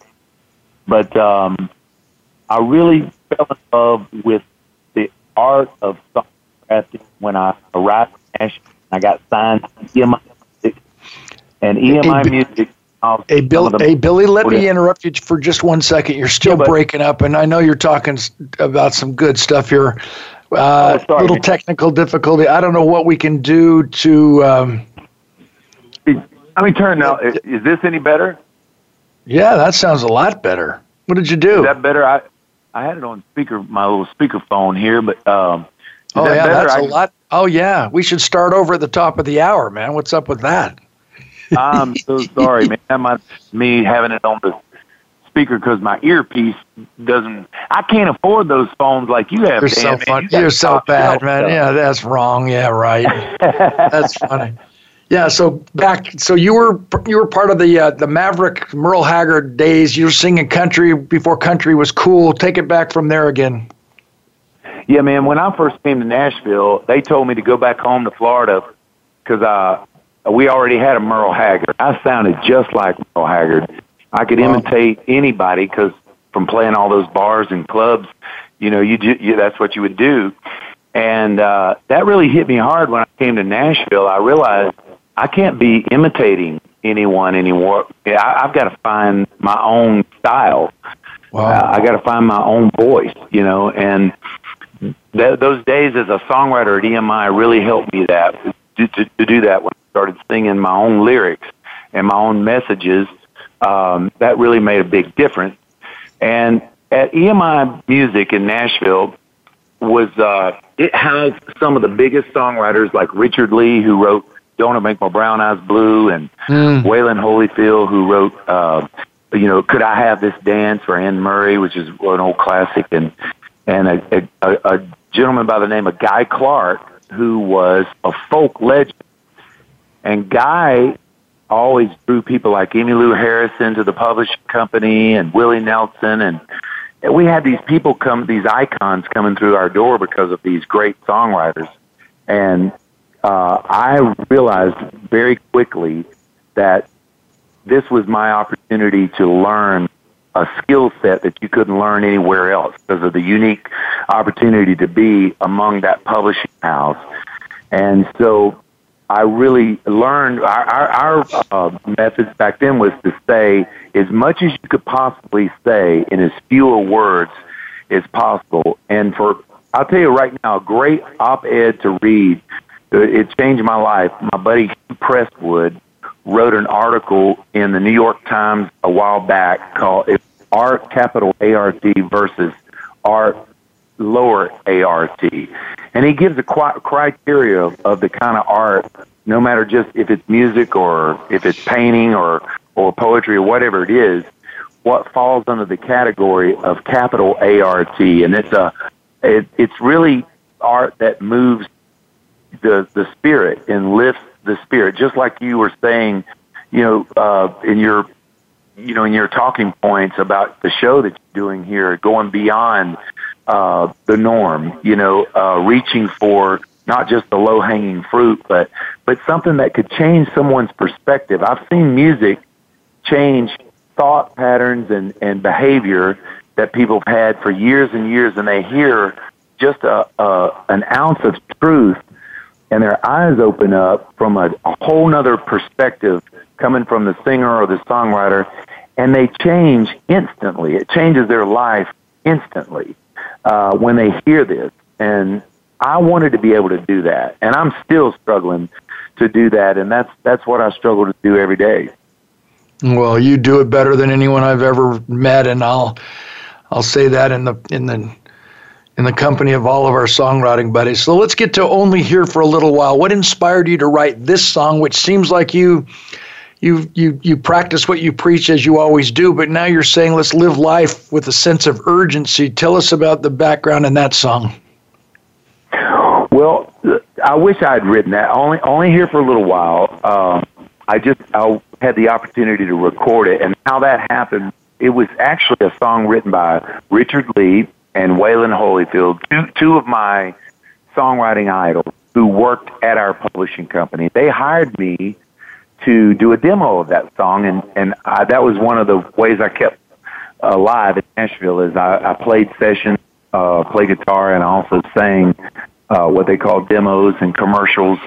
But um, I really fell in love with the art of songwriting when I arrived in Nashville. I got signed to EMI Music, and EMI hey, Music. Hey, Bill, hey, Billy, let me interrupt you for just one second. You're still yeah, breaking up, and I know you're talking about some good stuff here. Uh, oh, little technical difficulty. I don't know what we can do to. Um, Let me turn now. Is this any better? Yeah, that sounds a lot better. What did you do? Is that better? I I had it on speaker, my little speaker phone here, but um, oh that yeah, better? that's I, a lot. Oh yeah, we should start over at the top of the hour, man. What's up with that? I'm so [laughs] sorry, man. That might me having it on the speaker because my earpiece doesn't. I can't afford those phones like you have. You're Dan, so fun. You are so bad, man. Stuff. Yeah, that's wrong. Yeah, right. [laughs] that's funny. Yeah, so back, so you were you were part of the uh, the Maverick Merle Haggard days. You were singing country before country was cool. Take it back from there again. Yeah, man. When I first came to Nashville, they told me to go back home to Florida because uh, we already had a Merle Haggard. I sounded just like Merle Haggard, I could imitate anybody because from playing all those bars and clubs, you know, you, you that's what you would do. And uh, that really hit me hard when I came to Nashville. I realized I can't be imitating anyone anymore. Yeah, I, I've got to find my own style. Wow. Uh, I got to find my own voice, you know. And th- those days as a songwriter at EMI really helped me that to, to, to do that when I started singing my own lyrics and my own messages um, that really made a big difference. And at EMI Music in Nashville was uh, it has some of the biggest songwriters like Richard Leigh, who wrote "Don't Make My Brown Eyes Blue," and mm. Wayland Holyfield, who wrote uh, you know "Could I Have This Dance" for Anne Murray, which is an old classic, and and a, a, a gentleman by the name of Guy Clark, who was a folk legend. And Guy always drew people like Emmylou Harrison to the publishing company and Willie Nelson and we had these people come these icons coming through our door because of these great songwriters and uh, I realized very quickly that this was my opportunity to learn a skill set that you couldn't learn anywhere else because of the unique opportunity to be among that publishing house. And so I really learned our, our, our uh, methods back then was to say as much as you could possibly say in as fewer words as possible. And for, I'll tell you right now, a great op-ed to read. It changed my life. My buddy Presswood wrote an article in the New York Times a while back called "Art Capital ART versus art, lower ART. And he gives a criteria of, of the kind of art, no matter just if it's music or if it's painting or, or poetry or whatever it is, what falls under the category of capital ART. And it's a, it, it's really art that moves the, the spirit and lifts the spirit, just like you were saying, you know, uh, in your you know, in your talking points about the show that you're doing here, going beyond uh, the norm, you know, uh, reaching for not just the low hanging fruit, but but something that could change someone's perspective. I've seen music change thought patterns and, and behavior that people have had for years and years, and they hear just a, a an ounce of truth, and their eyes open up from a, a whole nother perspective coming from the singer or the songwriter, and they change instantly. It changes their life instantly uh, when they hear this. And I wanted to be able to do that, and I'm still struggling to do that, and that's that's what I struggle to do every day. Well, you do it better than anyone I've ever met, and I'll I'll say that in the in the in the company of all of our songwriting buddies. So let's get to only here for a little while. What inspired you to write this song, which seems like you you you you practice what you preach as you always do, but now you're saying let's live life with a sense of urgency. Tell us about the background in that song. Well, I wish I had written that. Only only here for a little while. Um, I just I had the opportunity to record it, and how that happened. It was actually a song written by Richard Leigh and Wayland Holyfield, two two of my songwriting idols who worked at our publishing company. They hired me to do a demo of that song, and and I, that was one of the ways I kept alive in Nashville. Is I, I played sessions, uh, played guitar, and I also sang uh, what they call demos and commercials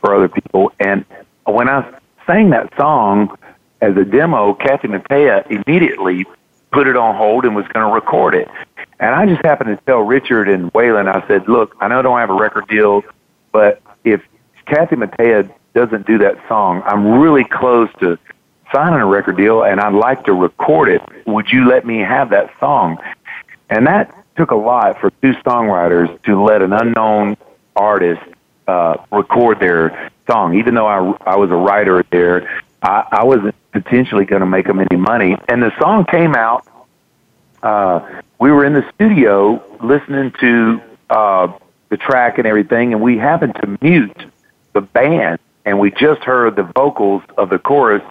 for other people. And when I sang that song as a demo, Kathy Mattea immediately put it on hold and was going to record it. And I just happened to tell Richard and Wayland, I said, look, I know I don't have a record deal, but if Kathy Mattea doesn't do that song. I'm really close to signing a record deal and I'd like to record it. Would you let me have that song? And that took a lot for two songwriters to let an unknown artist uh, record their song. Even though I, I was a writer there, I, I wasn't potentially going to make them any money. And the song came out. Uh, we were in the studio listening to uh, the track and everything, and we happened to mute the band and we just heard the vocals of the chorus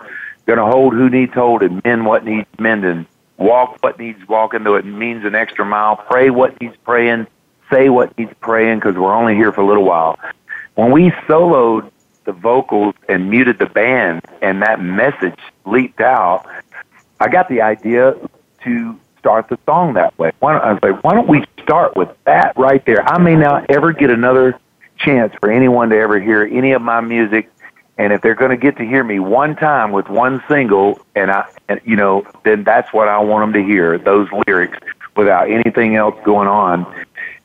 going to hold who needs holding, mend what needs mending, walk what needs walking, though it means an extra mile, pray what needs praying, say what needs praying, because we're only here for a little while. When we soloed the vocals and muted the band, and that message leaped out, I got the idea to start the song that way. Why don't, I was like, why don't we start with that right there? I may not ever get another chance for anyone to ever hear any of my music. And if they're going to get to hear me one time with one single, and I, and, you know, then that's what I want them to hear those lyrics without anything else going on.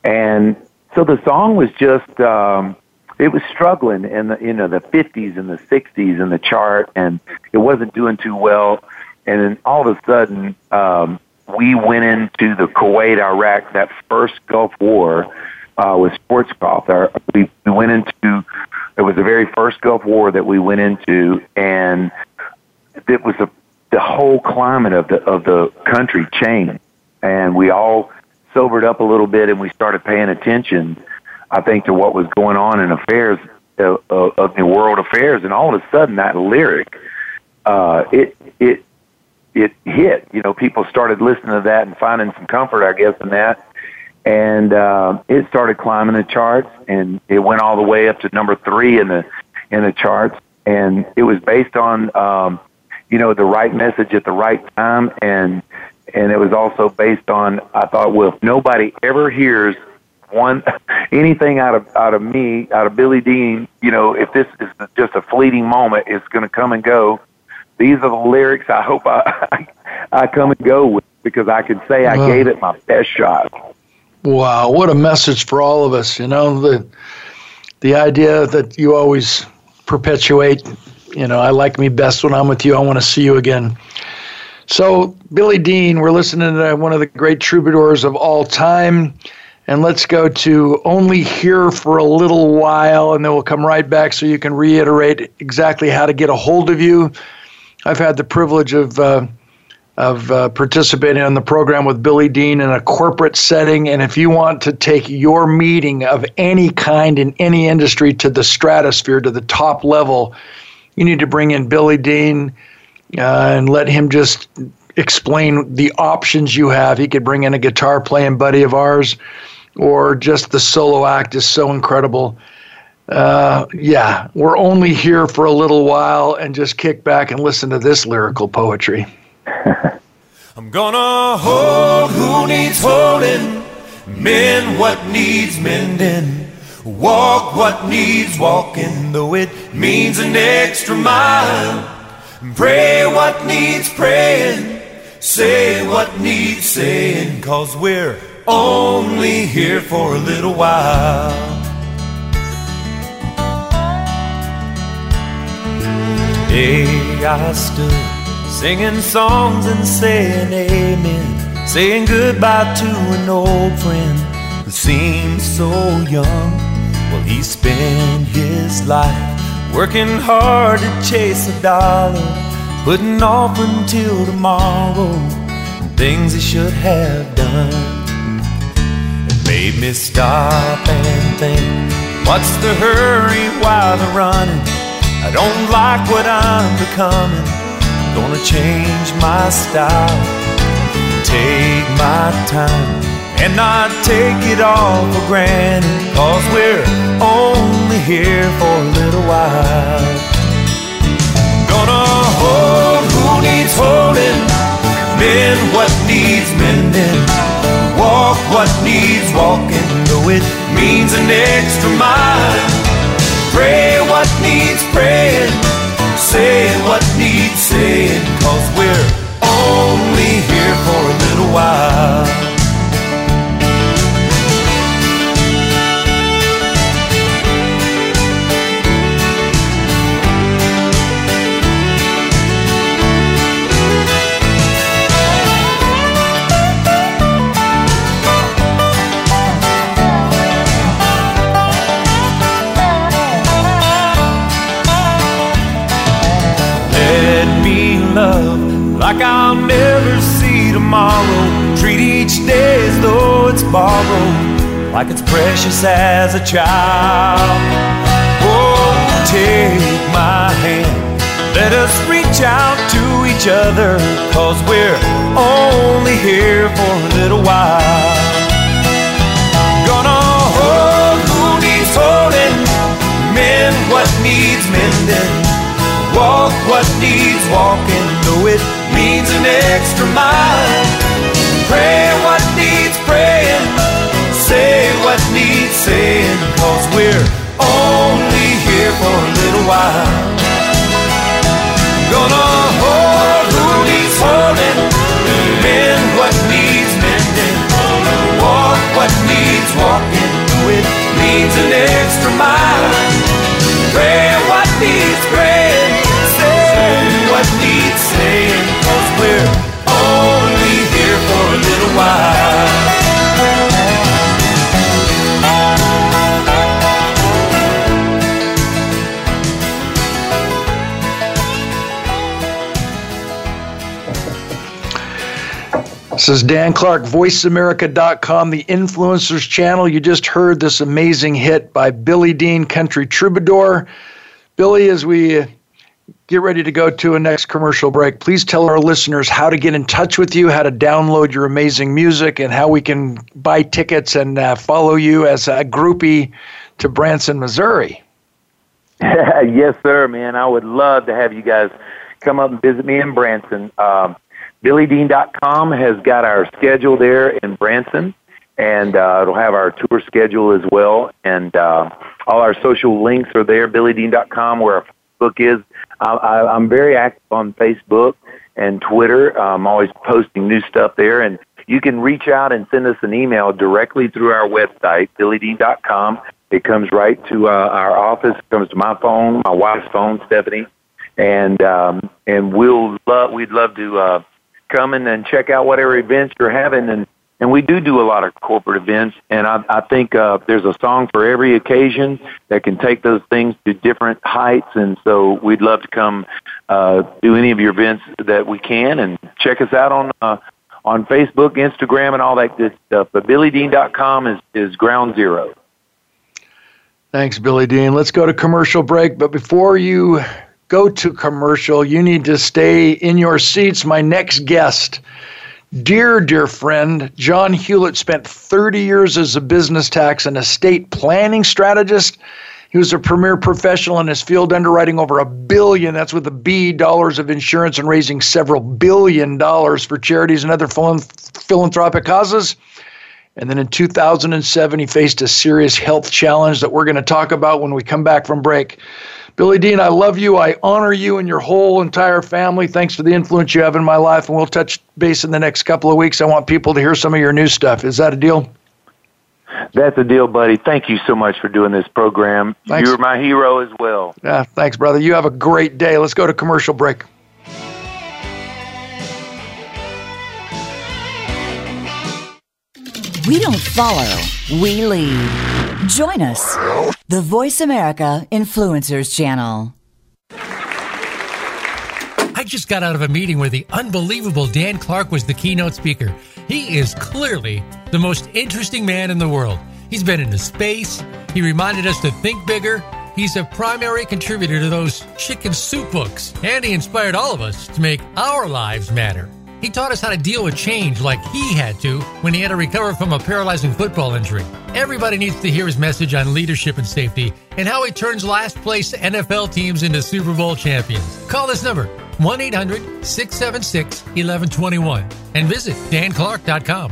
And so the song was just, um, it was struggling in the, you know, the 50s and the 60s in the chart, and it wasn't doing too well. And then all of a sudden, um, we went into the Kuwait Iraq, that first Gulf War, uh, with Schwarzkopf. Our, we, we went into it was the very first Gulf War that we went into, and it was a, the whole climate of the of the country changed, and we all sobered up a little bit, and we started paying attention. I think to what was going on in affairs uh, uh, of the world affairs, and all of a sudden that lyric, uh, it it it hit. You know, people started listening to that and finding some comfort, I guess, in that and uh, it started climbing the charts, and it went all the way up to number three in the in the charts, and it was based on um, you know the right message at the right time, and and it was also based on I thought, well, if nobody ever hears one [laughs] anything out of out of me, out of Billy Dean, you know, if this is just a fleeting moment, it's going to come and go. These are the lyrics I hope I [laughs] I come and go with because I can say I gave it my best shot. Wow, what a message for all of us. You know, the the idea that you always perpetuate, you know, I like me best when I'm with you. I want to see you again. So, Billy Dean, we're listening to one of the great troubadours of all time. And let's go to only here for a little while, and then we'll come right back so you can reiterate exactly how to get a hold of you. I've had the privilege of uh, of uh, participating on the program with Billy Dean in a corporate setting. And if you want to take your meeting of any kind in any industry to the stratosphere, to the top level, you need to bring in Billy Dean uh, and let him just explain the options you have. He could bring in a guitar playing buddy of ours, or just the solo act is so incredible. Uh, yeah, we're only here for a little while and just kick back and listen to this lyrical poetry. [laughs] I'm gonna hold who needs holding, mend what needs mending, walk what needs walking, though it means an extra mile. Pray what needs praying, say what needs saying, cause we're only here for a little while. Day I stood singing songs and saying amen, saying goodbye to an old friend who seemed so young. Well, he spent his life working hard to chase a dollar, putting off until tomorrow things he should have done. It made me stop and think, what's the hurry while they're running? I don't like what I'm becoming. Gonna change my style, take my time, and not take it all for granted. Cause we're only here for a little while. Gonna hold who needs holding, mend what needs mending, walk what needs walking, though it means an extra mile. Pray what needs praying saying what needs saying, cause we're only here for a little while. Like I'll never see tomorrow. Treat each day as though it's borrowed, like it's precious as a child. Oh, take my hand. Let us reach out to each other, cause we're only here for a little while. Gonna hold who needs holding, mend what needs mending, walk what needs walking, though it needs an extra mile. Pray what needs praying, say what needs saying, cause we're only here for a little while. Gonna hold who needs holding, mend what needs mending, walk what needs walking, though it needs an extra mile. Pray what needs praying, needs saying we're only here for a little while. This is Dan Clark, VoiceAmerica.com, the Influencers Channel. You just heard this amazing hit by Billy Dean, Country Troubadour. Billy, as we get ready to go to a next commercial break, please tell our listeners how to get in touch with you, how to download your amazing music, and how we can buy tickets and uh, follow you as a groupie to Branson, Missouri. [laughs] yes, sir, man. I would love to have you guys come up and visit me in Branson. Um, BillyDean.com has got our schedule there in Branson, and uh, it'll have our tour schedule as well. And uh, all our social links are there, BillyDean.com, where our book is I, i'm very active on Facebook and Twitter. I'm always posting new stuff there, and you can reach out and send us an email directly through our website, billydean.com. It comes right to uh, our office. It comes to my phone, my wife's phone, Stephanie, and um, and we'll love. We'd love to uh, come in and check out whatever events you're having. And, and we do do a lot of corporate events. And I, I think uh, there's a song for every occasion that can take those things to different heights. And so we'd love to come uh, do any of your events that we can. And check us out on uh, on Facebook, Instagram, and all that good stuff. But BillyDean.com is, is ground zero. Thanks, Billy Dean. Let's go to commercial break. But before you go to commercial, you need to stay in your seats. My next guest, dear, dear friend, John Hewlett, spent 30 years as a business tax and estate planning strategist. He was a premier professional in his field, underwriting over a billion, that's with a B, dollars of insurance and raising several billion dollars for charities and other philanthropic causes. And then in 2007, he faced a serious health challenge that we're going to talk about when we come back from break. Billy Dean, I love you. I honor you and your whole entire family. Thanks for the influence you have in my life. And we'll touch base in the next couple of weeks. I want people to hear some of your new stuff. Is that a deal? That's a deal, buddy. Thank you so much for doing this program. Thanks. You're my hero as well. Yeah, thanks, brother. You have a great day. Let's go to commercial break. We don't follow, we lead. Join us, the Voice America Influencers Channel. I just got out of a meeting where the unbelievable Dan Clark was the keynote speaker. He is clearly the most interesting man in the world. He's been into space, he reminded us to think bigger. He's a primary contributor to those chicken soup books, and he inspired all of us to make our lives matter. He taught us how to deal with change like he had to when he had to recover from a paralyzing football injury. Everybody needs to hear his message on leadership and safety and how he turns last place NFL teams into Super Bowl champions. Call this number 1 800 676 1121 and visit danclark.com.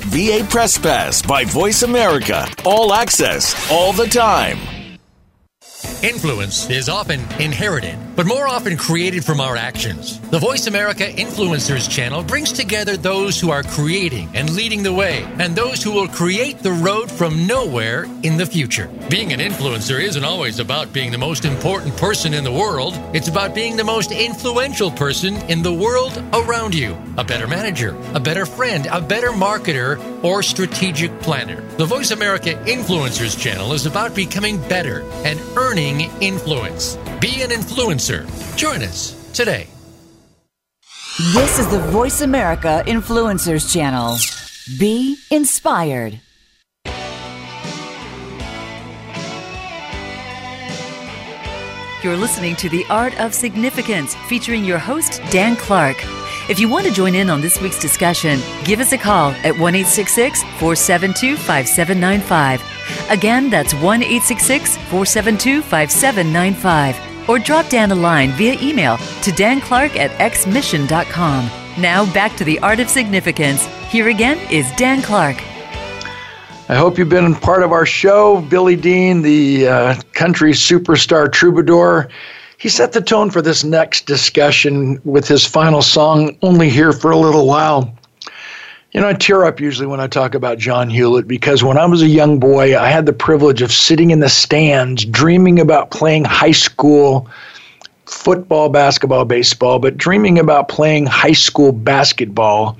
VA Press Pass by Voice America. All access, all the time. Influence is often inherited, but more often created from our actions. The Voice America Influencers channel brings together those who are creating and leading the way, and those who will create the road from nowhere in the future. Being an influencer isn't always about being the most important person in the world, it's about being the most influential person in the world around you. A better manager, a better friend, a better marketer, or strategic planner. The Voice America Influencers channel is about becoming better and earning influence. Be an influencer. Join us today. This is the Voice America Influencers Channel. Be inspired. You're listening to The Art of Significance featuring your host, Dan Clark. If you want to join in on this week's discussion, give us a call at 1 472 5795. Again, that's 1 472 5795. Or drop Dan a line via email to danclark at xmission.com. Now back to the art of significance. Here again is Dan Clark. I hope you've been part of our show. Billy Dean, the uh, country superstar troubadour, he set the tone for this next discussion with his final song, Only Here for a Little While. You know, I tear up usually when I talk about John Hewlett because when I was a young boy, I had the privilege of sitting in the stands dreaming about playing high school football, basketball, baseball, but dreaming about playing high school basketball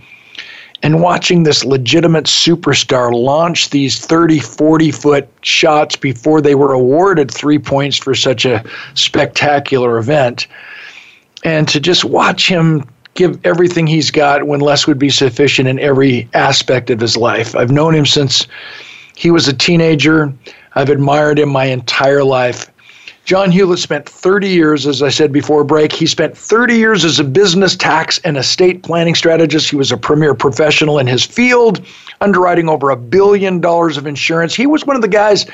and watching this legitimate superstar launch these 30, 40 foot shots before they were awarded three points for such a spectacular event. And to just watch him give everything he's got when less would be sufficient in every aspect of his life. I've known him since he was a teenager. I've admired him my entire life. John Hewlett spent 30 years, as I said before break, he spent 30 years as a business tax and estate planning strategist. He was a premier professional in his field, underwriting over a billion dollars of insurance. He was one of the guys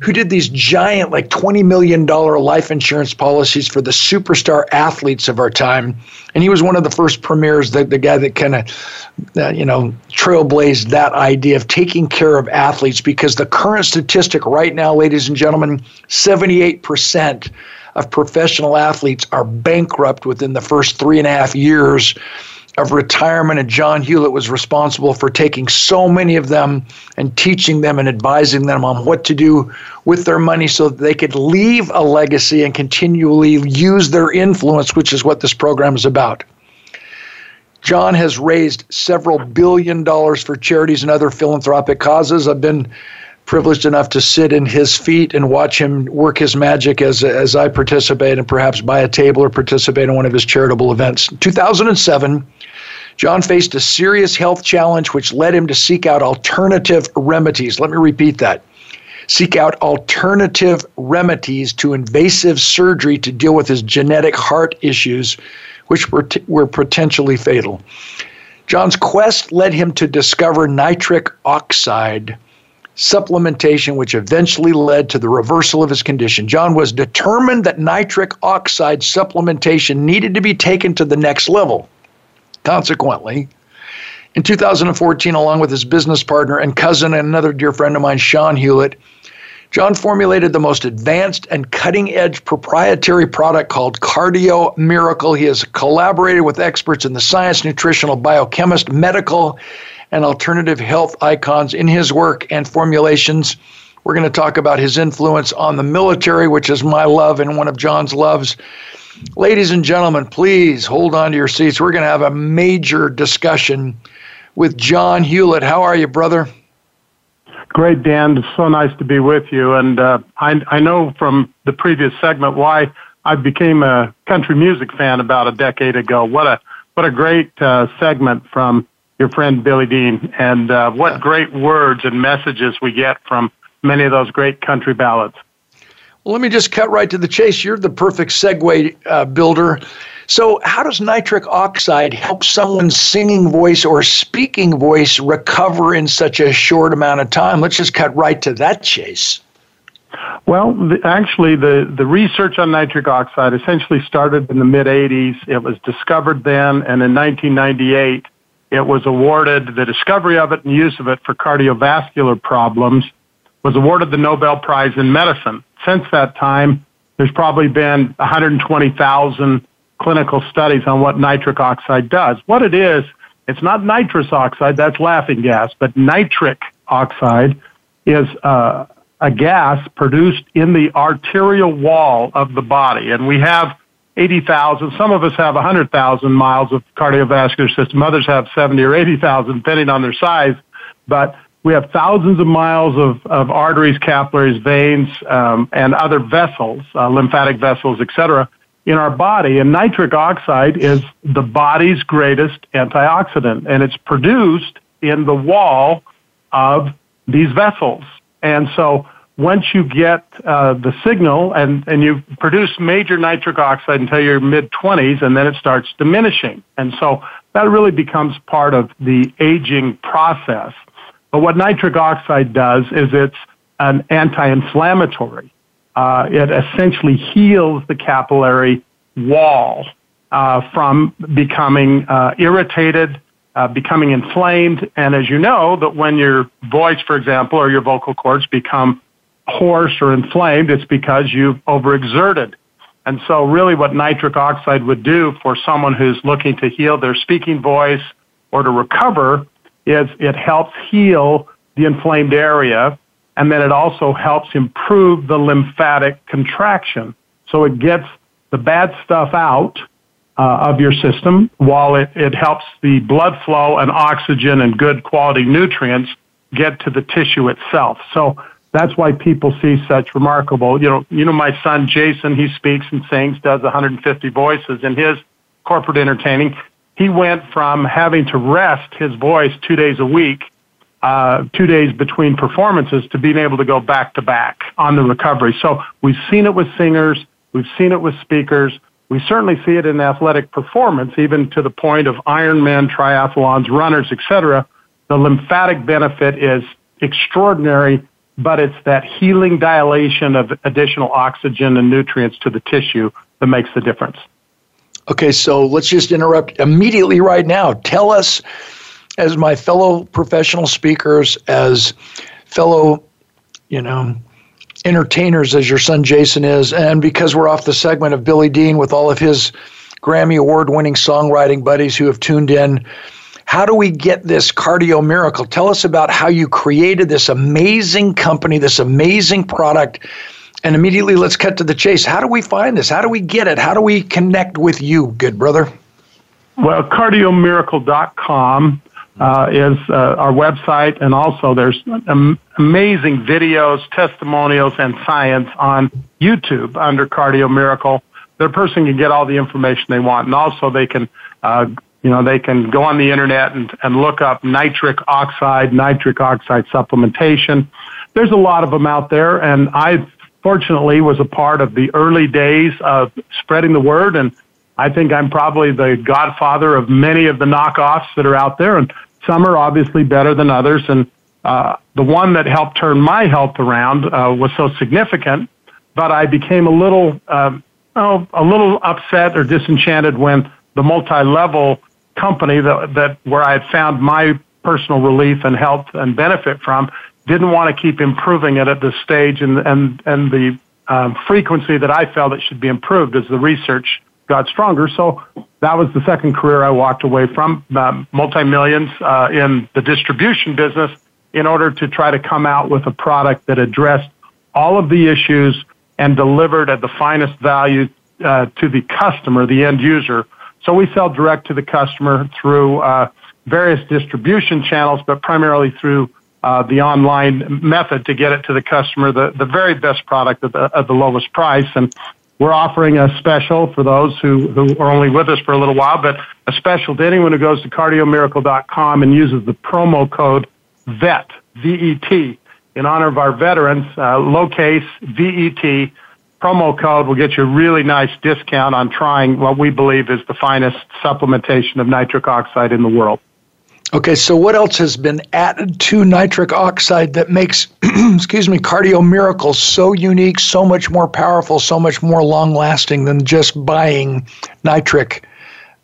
who did these giant, like $20 million life insurance policies for the superstar athletes of our time. And he was one of the first premiers, the, the guy that kind of, uh, you know, trailblazed that idea of taking care of athletes because the current statistic right now, ladies and gentlemen, 78% of professional athletes are bankrupt within the first three and a half years of retirement, and John Hewlett was responsible for taking so many of them and teaching them and advising them on what to do with their money so that they could leave a legacy and continually use their influence, which is what this program is about. John has raised several billion dollars for charities and other philanthropic causes. I've been privileged enough to sit in his feet and watch him work his magic as, as I participate and perhaps buy a table or participate in one of his charitable events. 2007, John faced a serious health challenge which led him to seek out alternative remedies. Let me repeat that. Seek out alternative remedies to invasive surgery to deal with his genetic heart issues, which were, t- were potentially fatal. John's quest led him to discover nitric oxide supplementation, which eventually led to the reversal of his condition. John was determined that nitric oxide supplementation needed to be taken to the next level. Consequently, in 2014, along with his business partner and cousin and another dear friend of mine, Sean Hewlett, John formulated the most advanced and cutting edge proprietary product called Cardio Miracle. He has collaborated with experts in the science, nutritional, biochemist, medical, and alternative health icons in his work and formulations. We're going to talk about his influence on the military, which is my love and one of John's loves. Ladies and gentlemen, please hold on to your seats. We're going to have a major discussion with John Hewlett. How are you, brother? Great, Dan. It's so nice to be with you. And uh, I, I know from the previous segment why I became a country music fan about a decade ago. What a what a great uh, segment from your friend Billy Dean, and uh, what great words and messages we get from many of those great country ballads. Well, let me just cut right to the chase. You're the perfect segue uh, builder. So, how does nitric oxide help someone's singing voice or speaking voice recover in such a short amount of time? Let's just cut right to that chase. Well, the, actually, the, the research on nitric oxide essentially started in the mid 80s. It was discovered then, and in 1998, it was awarded the discovery of it and use of it for cardiovascular problems was awarded the Nobel Prize in Medicine. Since that time, there's probably been 120,000 clinical studies on what nitric oxide does. What it is, it's not nitrous oxide, that's laughing gas, but nitric oxide is uh, a gas produced in the arterial wall of the body. And we have 80,000. Some of us have 100,000 miles of cardiovascular system. Others have 70 or 80,000, depending on their size. But we have thousands of miles of, of arteries, capillaries, veins, um, and other vessels, uh, lymphatic vessels, etc., in our body. And nitric oxide is the body's greatest antioxidant, and it's produced in the wall of these vessels. And so once you get uh, the signal and, and you produce major nitric oxide until your mid 20s and then it starts diminishing. And so that really becomes part of the aging process. But what nitric oxide does is it's an anti-inflammatory. Uh, it essentially heals the capillary wall uh, from becoming uh, irritated, uh, becoming inflamed, and as you know, that when your voice, for example, or your vocal cords become hoarse or inflamed, it's because you've overexerted. And so really what nitric oxide would do for someone who's looking to heal their speaking voice or to recover is it helps heal the inflamed area and then it also helps improve the lymphatic contraction. So it gets the bad stuff out uh, of your system while it, it helps the blood flow and oxygen and good quality nutrients get to the tissue itself. So that's why people see such remarkable, you know, you know, my son Jason, he speaks and sings, does 150 voices in his corporate entertaining. He went from having to rest his voice two days a week, uh, two days between performances to being able to go back to back on the recovery. So we've seen it with singers. We've seen it with speakers. We certainly see it in athletic performance, even to the point of Ironman, triathlons, runners, etc. The lymphatic benefit is extraordinary but it's that healing dilation of additional oxygen and nutrients to the tissue that makes the difference. Okay, so let's just interrupt immediately right now. Tell us, as my fellow professional speakers, as fellow, you know, entertainers, as your son Jason is, and because we're off the segment of Billy Dean with all of his Grammy award winning songwriting buddies who have tuned in. How do we get this cardio miracle? Tell us about how you created this amazing company, this amazing product. And immediately let's cut to the chase. How do we find this? How do we get it? How do we connect with you, good brother? Well, cardiomiracle.com uh, is uh, our website, and also there's am- amazing videos, testimonials, and science on YouTube under Cardio Miracle. The person can get all the information they want, and also they can uh, you know, they can go on the internet and, and look up nitric oxide, nitric oxide supplementation. There's a lot of them out there, and I fortunately was a part of the early days of spreading the word, and I think I'm probably the godfather of many of the knockoffs that are out there, and some are obviously better than others. And uh, the one that helped turn my health around uh, was so significant, but I became a little, uh, oh, a little upset or disenchanted when the multi-level company that, that where I had found my personal relief and health and benefit from didn't want to keep improving it at this stage and and and the um, frequency that I felt it should be improved as the research got stronger. So that was the second career I walked away from, uh, multi millions uh, in the distribution business, in order to try to come out with a product that addressed all of the issues and delivered at the finest value uh, to the customer, the end user, so we sell direct to the customer through uh, various distribution channels, but primarily through uh, the online method to get it to the customer, the, the very best product at the, at the lowest price. And we're offering a special for those who, who are only with us for a little while, but a special to anyone who goes to cardiomiracle.com and uses the promo code VET, V-E-T, in honor of our veterans, uh, case V-E-T, promo code will get you a really nice discount on trying what we believe is the finest supplementation of nitric oxide in the world. Okay, so what else has been added to nitric oxide that makes, [clears throat] excuse me, Cardio Miracle so unique, so much more powerful, so much more long lasting than just buying nitric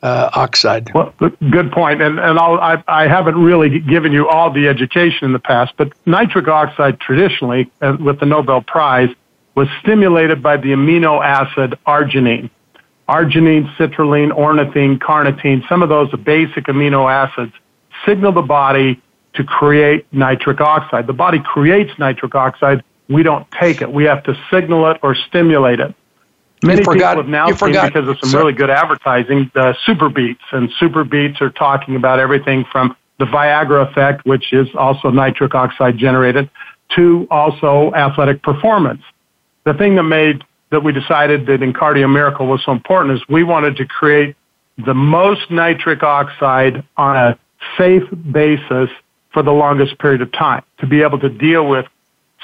uh, oxide? Well, good point. And, and I'll, I, I haven't really given you all the education in the past, but nitric oxide traditionally, uh, with the Nobel Prize, was stimulated by the amino acid arginine. Arginine, citrulline, ornithine, carnitine, some of those basic amino acids signal the body to create nitric oxide. The body creates nitric oxide. We don't take it. We have to signal it or stimulate it. Many forgot, people have now seen forgot. because of some really good advertising, the SuperBeets, and SuperBeets are talking about everything from the Viagra effect, which is also nitric oxide generated, to also athletic performance the thing that made that we decided that in Cardio Miracle was so important is we wanted to create the most nitric oxide on a safe basis for the longest period of time to be able to deal with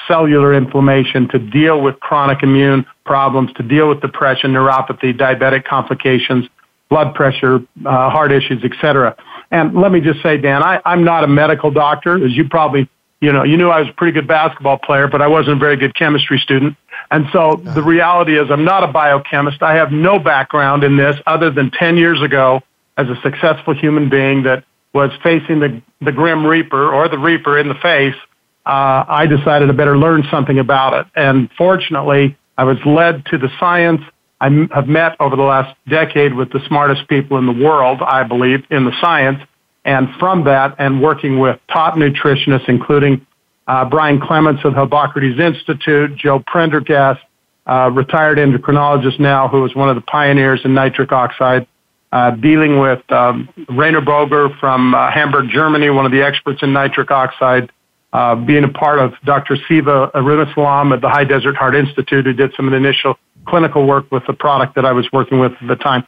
cellular inflammation, to deal with chronic immune problems, to deal with depression, neuropathy, diabetic complications, blood pressure, uh, heart issues, etc. And let me just say, Dan, I, I'm not a medical doctor, as you probably, you know, you knew I was a pretty good basketball player, but I wasn't a very good chemistry student. And so the reality is I'm not a biochemist. I have no background in this other than 10 years ago as a successful human being that was facing the, the grim reaper or the reaper in the face. Uh, I decided I better learn something about it. And fortunately, I was led to the science. I have met over the last decade with the smartest people in the world, I believe, in the science. And from that, and working with top nutritionists, including uh, Brian Clements of Hippocrates Institute, Joe Prendergast, uh, retired endocrinologist now, who was one of the pioneers in nitric oxide, uh, dealing with um, Rainer Boger from uh, Hamburg, Germany, one of the experts in nitric oxide, uh, being a part of Dr. Siva Arunasalam at the High Desert Heart Institute, who did some of the initial clinical work with the product that I was working with at the time.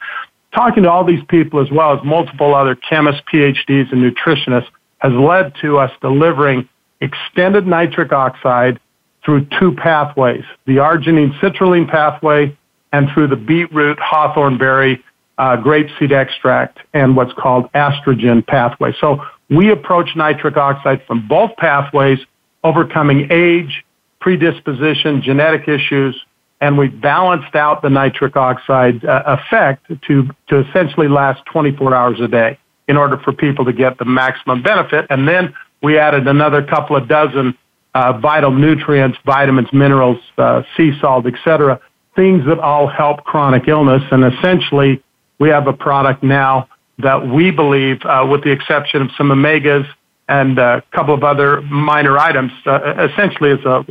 Talking to all these people as well as multiple other chemists, PhDs, and nutritionists has led to us delivering extended nitric oxide through two pathways, the arginine citrulline pathway and through the beetroot hawthorn berry uh, grapeseed extract and what's called estrogen pathway. So we approach nitric oxide from both pathways, overcoming age, predisposition, genetic issues, and we balanced out the nitric oxide uh, effect to, to essentially last 24 hours a day in order for people to get the maximum benefit. And then we added another couple of dozen uh, vital nutrients, vitamins, minerals, uh, sea salt, etc., things that all help chronic illness. And essentially, we have a product now that we believe, uh, with the exception of some omegas and a couple of other minor items, uh, essentially is a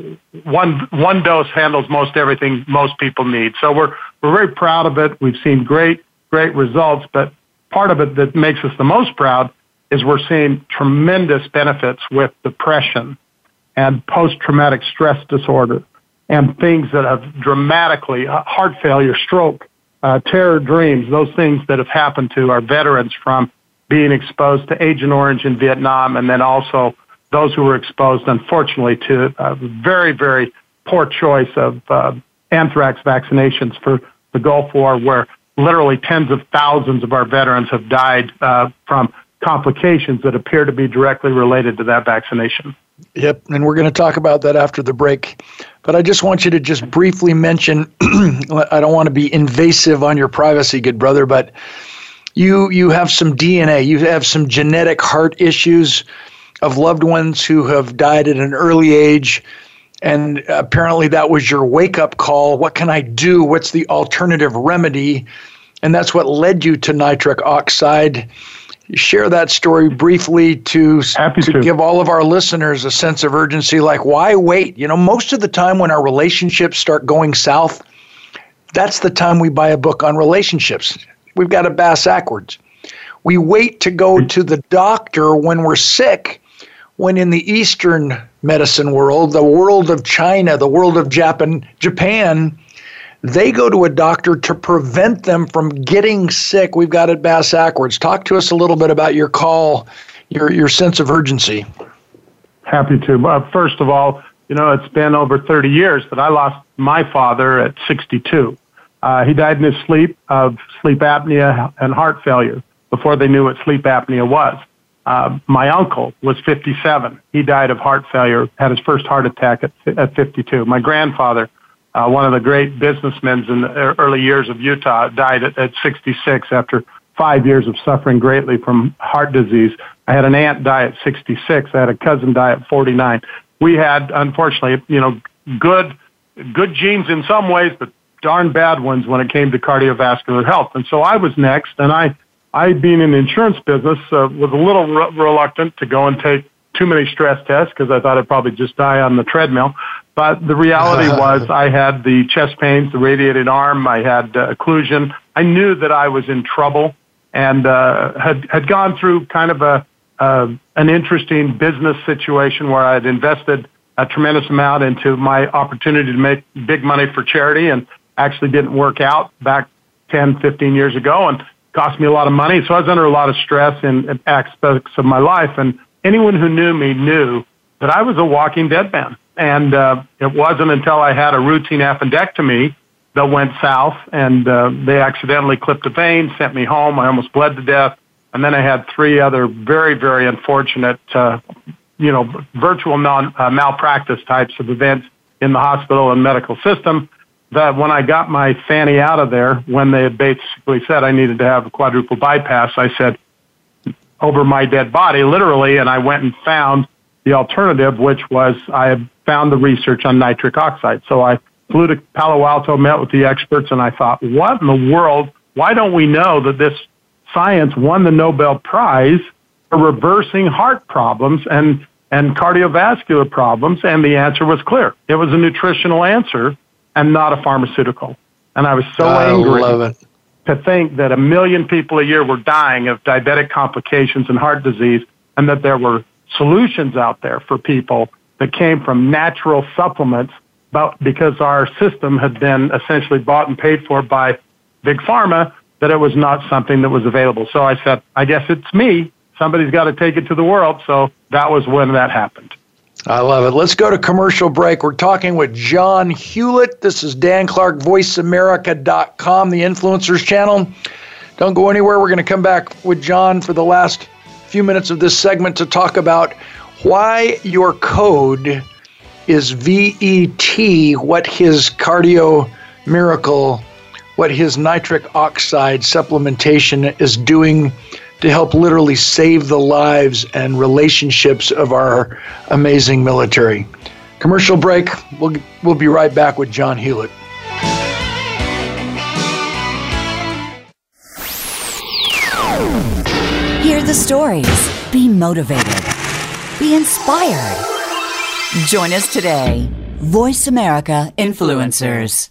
one one dose handles most everything most people need. So we're we're very proud of it. We've seen great great results, but part of it that makes us the most proud is we're seeing tremendous benefits with depression and post-traumatic stress disorder and things that have dramatically uh, heart failure, stroke, uh, terror dreams, those things that have happened to our veterans from being exposed to Agent Orange in Vietnam and then also those who were exposed, unfortunately, to a very, very poor choice of uh, anthrax vaccinations for the Gulf War, where literally tens of thousands of our veterans have died uh, from complications that appear to be directly related to that vaccination. Yep, and we're going to talk about that after the break. But I just want you to just briefly mention [clears throat] I don't want to be invasive on your privacy, good brother, but you you have some DNA, you have some genetic heart issues of loved ones who have died at an early age and apparently that was your wake up call. What can I do? What's the alternative remedy? And that's what led you to nitric oxide share that story briefly to, to, to, give all of our listeners a sense of urgency like why wait? You know most of the time when our relationships start going south that's the time we buy a book on relationships. We've got a bass backwards. We wait to go to the doctor when we're sick when in the eastern medicine world the world of china the world of japan japan they go to a doctor to prevent them from getting sick. We've got it bass backwards. Talk to us a little bit about your call, your your sense of urgency. Happy to. Uh, first of all, you know it's been over 30 years that I lost my father at 62. Uh, he died in his sleep of sleep apnea and heart failure before they knew what sleep apnea was. Uh, my uncle was 57. He died of heart failure, had his first heart attack at, at 52. My grandfather uh, one of the great businessmen in the early years of Utah, died at, at 66 after five years of suffering greatly from heart disease. I had an aunt die at 66. I had a cousin die at 49. We had, unfortunately, you know, good, good genes in some ways, but darn bad ones when it came to cardiovascular health. And so I was next, and I, I being in the insurance business, uh, was a little re- reluctant to go and take too many stress tests because I thought I'd probably just die on the treadmill. But the reality [laughs] was I had the chest pains, the radiated arm, I had uh, occlusion. I knew that I was in trouble and uh, had had gone through kind of a uh, an interesting business situation where I had invested a tremendous amount into my opportunity to make big money for charity and actually didn't work out back 10, 15 years ago and cost me a lot of money. So I was under a lot of stress in, in aspects of my life. And anyone who knew me knew that I was a walking dead man. And uh, it wasn't until I had a routine appendectomy that went south, and uh, they accidentally clipped a vein, sent me home. I almost bled to death. And then I had three other very, very unfortunate, uh, you know, virtual non, uh, malpractice types of events in the hospital and medical system. That when I got my fanny out of there, when they had basically said I needed to have a quadruple bypass, I said, over my dead body, literally, and I went and found the alternative, which was I had found the research on nitric oxide. So I flew to Palo Alto, met with the experts, and I thought, what in the world? Why don't we know that this science won the Nobel Prize for reversing heart problems and, and cardiovascular problems? And the answer was clear. It was a nutritional answer and not a pharmaceutical. And I was so I angry to think that a million people a year were dying of diabetic complications and heart disease, and that there were solutions out there for people that came from natural supplements, but because our system had been essentially bought and paid for by big pharma, that it was not something that was available. So I said, I guess it's me. Somebody's got to take it to the world. So that was when that happened. I love it. Let's go to commercial break. We're talking with John Hewlett. This is Dan Clark, VoiceAmerica.com, the Influencers Channel. Don't go anywhere. We're going to come back with John for the last few minutes of this segment to talk about why your code is VET, what his cardio miracle, what his nitric oxide supplementation is doing to help literally save the lives and relationships of our amazing military. Commercial break. We'll, we'll be right back with John Hewlett. The stories. Be motivated. Be inspired. Join us today. Voice America Influencers.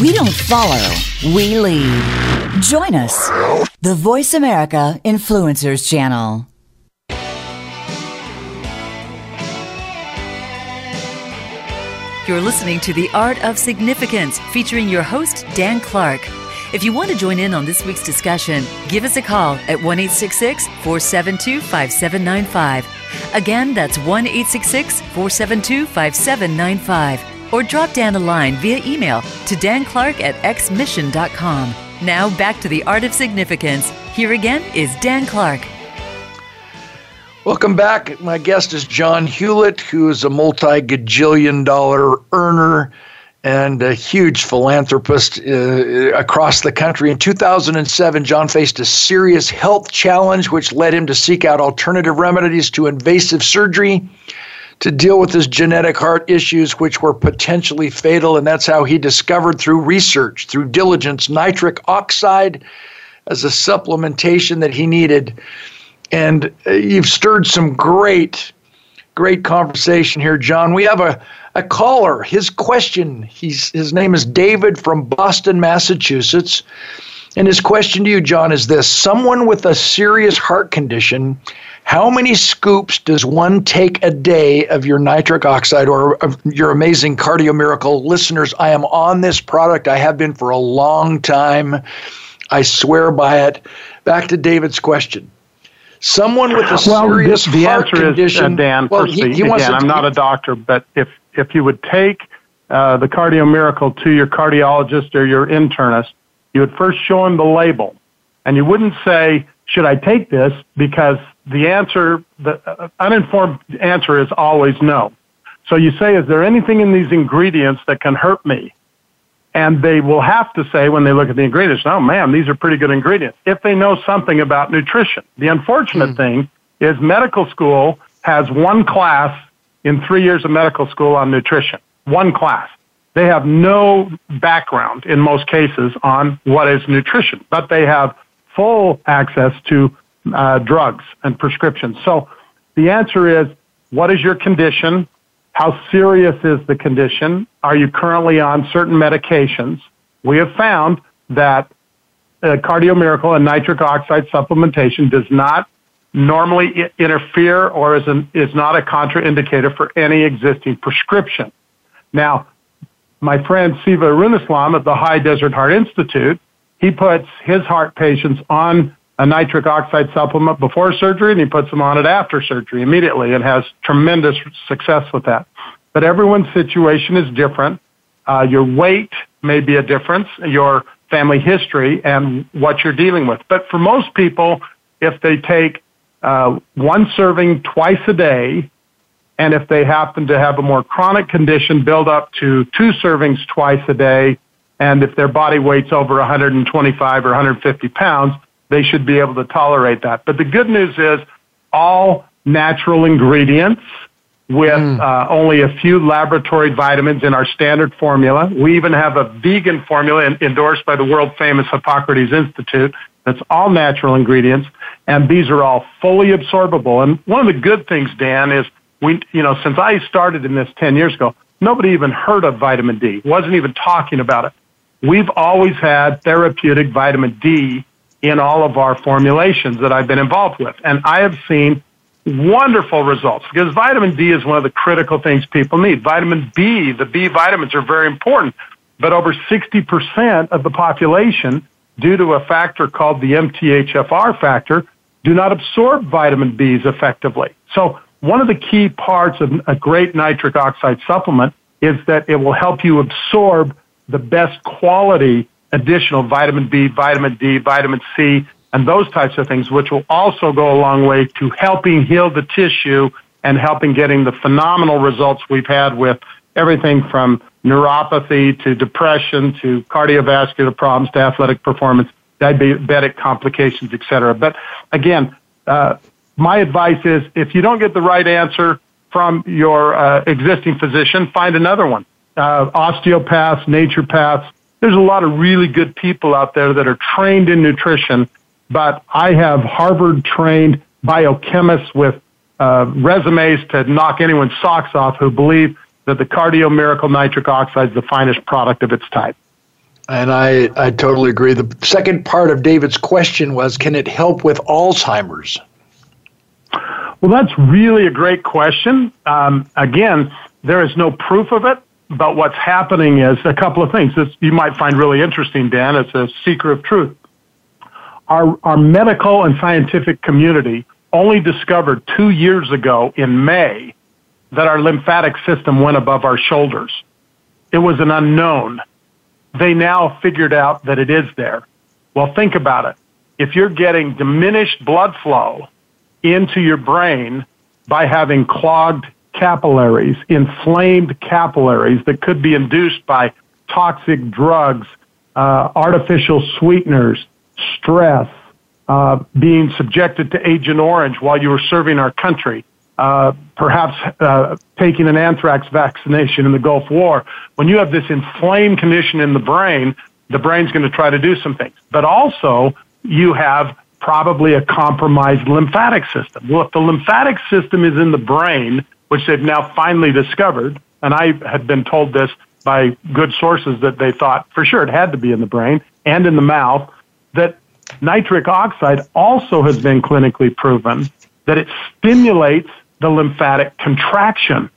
We don't follow, we lead. Join us, the Voice America Influencers Channel. You're listening to The Art of Significance featuring your host, Dan Clark. If you want to join in on this week's discussion, give us a call at 1 472 5795. Again, that's 1 472 5795. Or drop Dan a line via email to danclark at xmission.com. Now back to The Art of Significance. Here again is Dan Clark. Welcome back. My guest is John Hewlett, who is a multi gajillion dollar earner and a huge philanthropist uh, across the country. In 2007, John faced a serious health challenge, which led him to seek out alternative remedies to invasive surgery to deal with his genetic heart issues, which were potentially fatal. And that's how he discovered through research, through diligence, nitric oxide as a supplementation that he needed. And uh, you've stirred some great, great conversation here, John. We have a, a caller. His question, he's, his name is David from Boston, Massachusetts. And his question to you, John, is this Someone with a serious heart condition, how many scoops does one take a day of your nitric oxide or of your amazing cardio miracle? Listeners, I am on this product. I have been for a long time. I swear by it. Back to David's question. Someone with a well, serious the, the heart answer condition. is, uh, Dan, well, firstly, he, he again, to, I'm not a doctor, but if, if you would take uh, the Cardio Miracle to your cardiologist or your internist, you would first show him the label. And you wouldn't say, should I take this? Because the answer, the uh, uninformed answer is always no. So you say, is there anything in these ingredients that can hurt me? And they will have to say when they look at the ingredients, oh man, these are pretty good ingredients. If they know something about nutrition. The unfortunate mm. thing is medical school has one class in three years of medical school on nutrition. One class. They have no background in most cases on what is nutrition, but they have full access to uh, drugs and prescriptions. So the answer is, what is your condition? How serious is the condition? Are you currently on certain medications? We have found that uh, cardio miracle and nitric oxide supplementation does not normally I- interfere or is, an, is not a contraindicator for any existing prescription. Now, my friend Siva Arunasalam at the High Desert Heart Institute, he puts his heart patients on a nitric oxide supplement before surgery and he puts them on it after surgery immediately and has tremendous success with that. But everyone's situation is different. Uh, your weight may be a difference, your family history, and what you're dealing with. But for most people, if they take uh, one serving twice a day, and if they happen to have a more chronic condition, build up to two servings twice a day, and if their body weight's over 125 or 150 pounds, they should be able to tolerate that. But the good news is all natural ingredients with mm. uh, only a few laboratory vitamins in our standard formula. We even have a vegan formula in, endorsed by the world famous Hippocrates Institute that's all natural ingredients, and these are all fully absorbable. And one of the good things, Dan, is we, you know, since I started in this 10 years ago, nobody even heard of vitamin D, wasn't even talking about it. We've always had therapeutic vitamin D in all of our formulations that I've been involved with. And I have seen wonderful results because vitamin D is one of the critical things people need. Vitamin B, the B vitamins are very important, but over 60% of the population, due to a factor called the MTHFR factor, do not absorb vitamin Bs effectively. So one of the key parts of a great nitric oxide supplement is that it will help you absorb the best quality additional vitamin B, vitamin D, vitamin C, and those types of things, which will also go a long way to helping heal the tissue and helping getting the phenomenal results we've had with everything from neuropathy to depression to cardiovascular problems to athletic performance, diabetic complications, etc. But again, uh, my advice is if you don't get the right answer from your uh, existing physician, find another one. Uh, osteopaths, naturopaths, there's a lot of really good people out there that are trained in nutrition, but I have Harvard trained biochemists with uh, resumes to knock anyone's socks off who believe that the Cardio Miracle Nitric Oxide is the finest product of its type. And I, I totally agree. The second part of David's question was can it help with Alzheimer's? Well, that's really a great question. Um, again, there is no proof of it, but what's happening is a couple of things that you might find really interesting, Dan. It's a secret of truth. Our, our medical and scientific community only discovered two years ago in May that our lymphatic system went above our shoulders. It was an unknown. They now figured out that it is there. Well, think about it. If you're getting diminished blood flow into your brain by having clogged capillaries, inflamed capillaries that could be induced by toxic drugs, uh, artificial sweeteners, stress, uh, being subjected to Agent Orange while you were serving our country, uh, perhaps uh, taking an anthrax vaccination in the Gulf War. When you have this inflamed condition in the brain, the brain's going to try to do some things. But also, you have probably a compromised lymphatic system. Well, if the lymphatic system is in the brain, which they've now finally discovered. And I had been told this by good sources that they thought for sure it had to be in the brain and in the mouth, that nitric oxide also has been clinically proven that it stimulates the lymphatic contraction.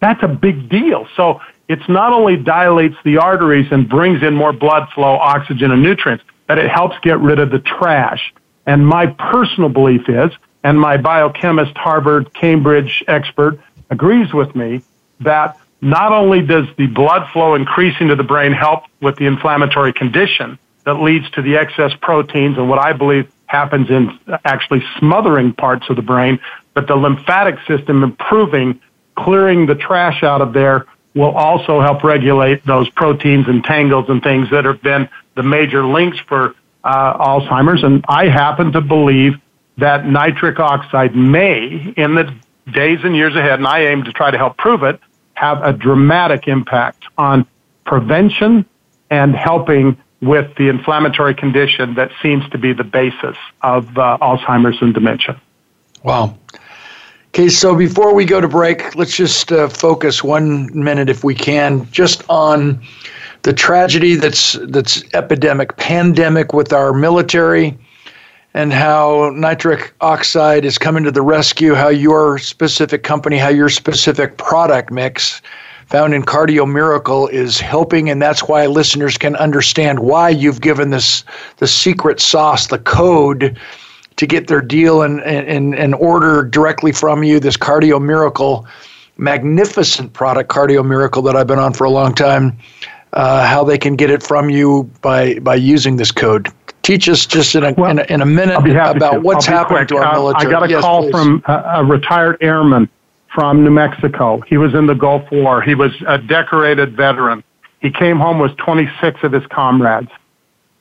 That's a big deal. So it's not only dilates the arteries and brings in more blood flow, oxygen, and nutrients, but it helps get rid of the trash. And my personal belief is and my biochemist, Harvard, Cambridge expert agrees with me that not only does the blood flow increasing to the brain help with the inflammatory condition that leads to the excess proteins and what I believe happens in actually smothering parts of the brain, but the lymphatic system improving, clearing the trash out of there will also help regulate those proteins and tangles and things that have been the major links for uh, Alzheimer's. And I happen to believe that nitric oxide may, in the days and years ahead, and I aim to try to help prove it, have a dramatic impact on prevention and helping with the inflammatory condition that seems to be the basis of uh, Alzheimer's and dementia. Wow. Okay, so before we go to break, let's just uh, focus one minute, if we can, just on the tragedy that's that's epidemic, pandemic with our military and how nitric oxide is coming to the rescue, how your specific company, how your specific product mix found in Cardio Miracle is helping, and that's why listeners can understand why you've given this the secret sauce, the code to get their deal and, and, and order directly from you. This Cardio Miracle, magnificent product, Cardio Miracle, that I've been on for a long time. Uh, how they can get it from you by by using this code. Teach us just in a, well, in, a in a, minute about to. what's happening to our uh, military. I got a yes, call please. from a, a, retired airman from New Mexico. He was in the Gulf War. He was a decorated veteran. He came home with 26 of his comrades.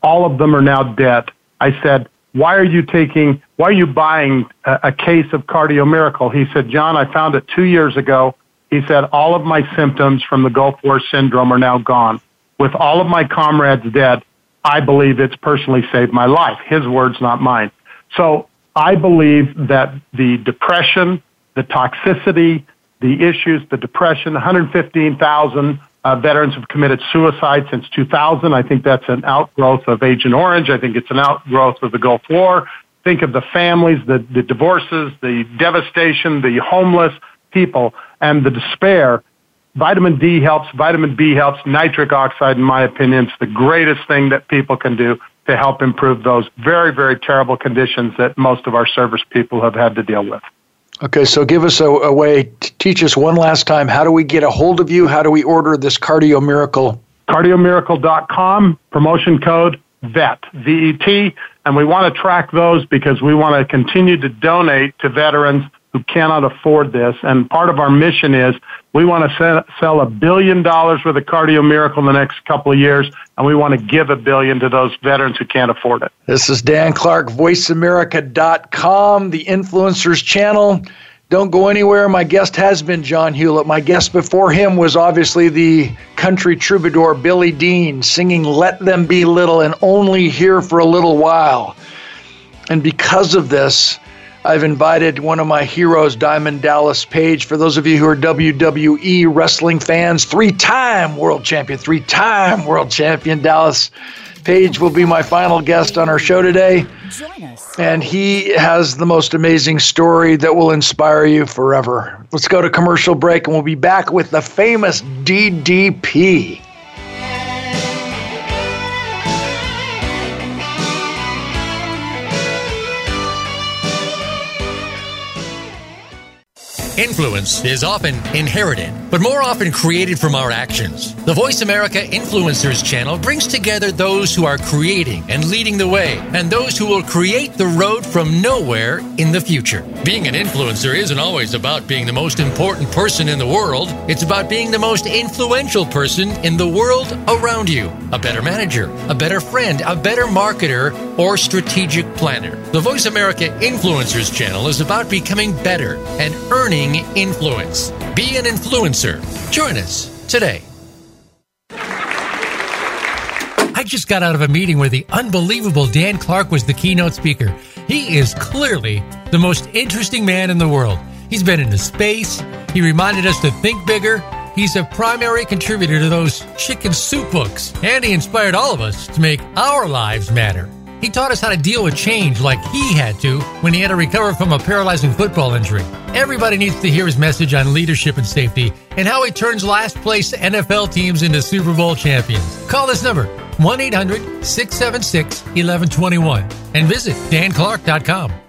All of them are now dead. I said, why are you taking, why are you buying a, a case of Cardio Miracle? He said, John, I found it two years ago. He said, all of my symptoms from the Gulf War syndrome are now gone. With all of my comrades dead, I believe it's personally saved my life. His words, not mine. So I believe that the depression, the toxicity, the issues, the depression, 115,000 uh, veterans have committed suicide since 2000. I think that's an outgrowth of Agent Orange. I think it's an outgrowth of the Gulf War. Think of the families, the, the divorces, the devastation, the homeless people, and the despair. Vitamin D helps, vitamin B helps, nitric oxide, in my opinion, is the greatest thing that people can do to help improve those very, very terrible conditions that most of our service people have had to deal with. Okay, so give us a, a way, teach us one last time. How do we get a hold of you? How do we order this Cardio Miracle? CardioMiracle.com, promotion code VET, V-E-T, and we want to track those because we want to continue to donate to veterans who cannot afford this. And part of our mission is we want to sell a billion dollars worth of Cardio Miracle in the next couple of years, and we want to give a billion to those veterans who can't afford it. This is Dan Clark, VoiceAmerica.com, the Influencers Channel. Don't go anywhere. My guest has been John Hewlett. My guest before him was obviously the country troubadour Billy Dean singing Let Them Be Little and Only Here for a Little While. And because of this, I've invited one of my heroes, Diamond Dallas Page. For those of you who are WWE wrestling fans, three time world champion, three time world champion Dallas Page will be my final guest on our show today. And he has the most amazing story that will inspire you forever. Let's go to commercial break and we'll be back with the famous DDP. Influence is often inherited, but more often created from our actions. The Voice America Influencers channel brings together those who are creating and leading the way, and those who will create the road from nowhere in the future. Being an influencer isn't always about being the most important person in the world, it's about being the most influential person in the world around you. A better manager, a better friend, a better marketer, or strategic planner. The Voice America Influencers channel is about becoming better and earning influence. Be an influencer. Join us today. I just got out of a meeting where the unbelievable Dan Clark was the keynote speaker. He is clearly the most interesting man in the world. He's been into space. He reminded us to think bigger. He's a primary contributor to those chicken soup books, and he inspired all of us to make our lives matter. He taught us how to deal with change like he had to when he had to recover from a paralyzing football injury. Everybody needs to hear his message on leadership and safety and how he turns last place NFL teams into Super Bowl champions. Call this number 1 800 676 1121 and visit danclark.com.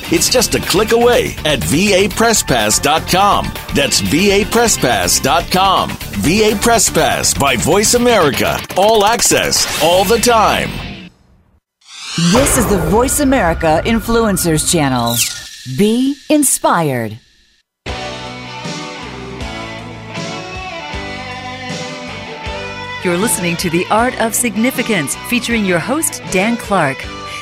It's just a click away at vapresspass.com. That's vapresspass.com. VA Press Pass by Voice America. All access, all the time. This is the Voice America Influencers Channel. Be inspired. You're listening to The Art of Significance featuring your host, Dan Clark.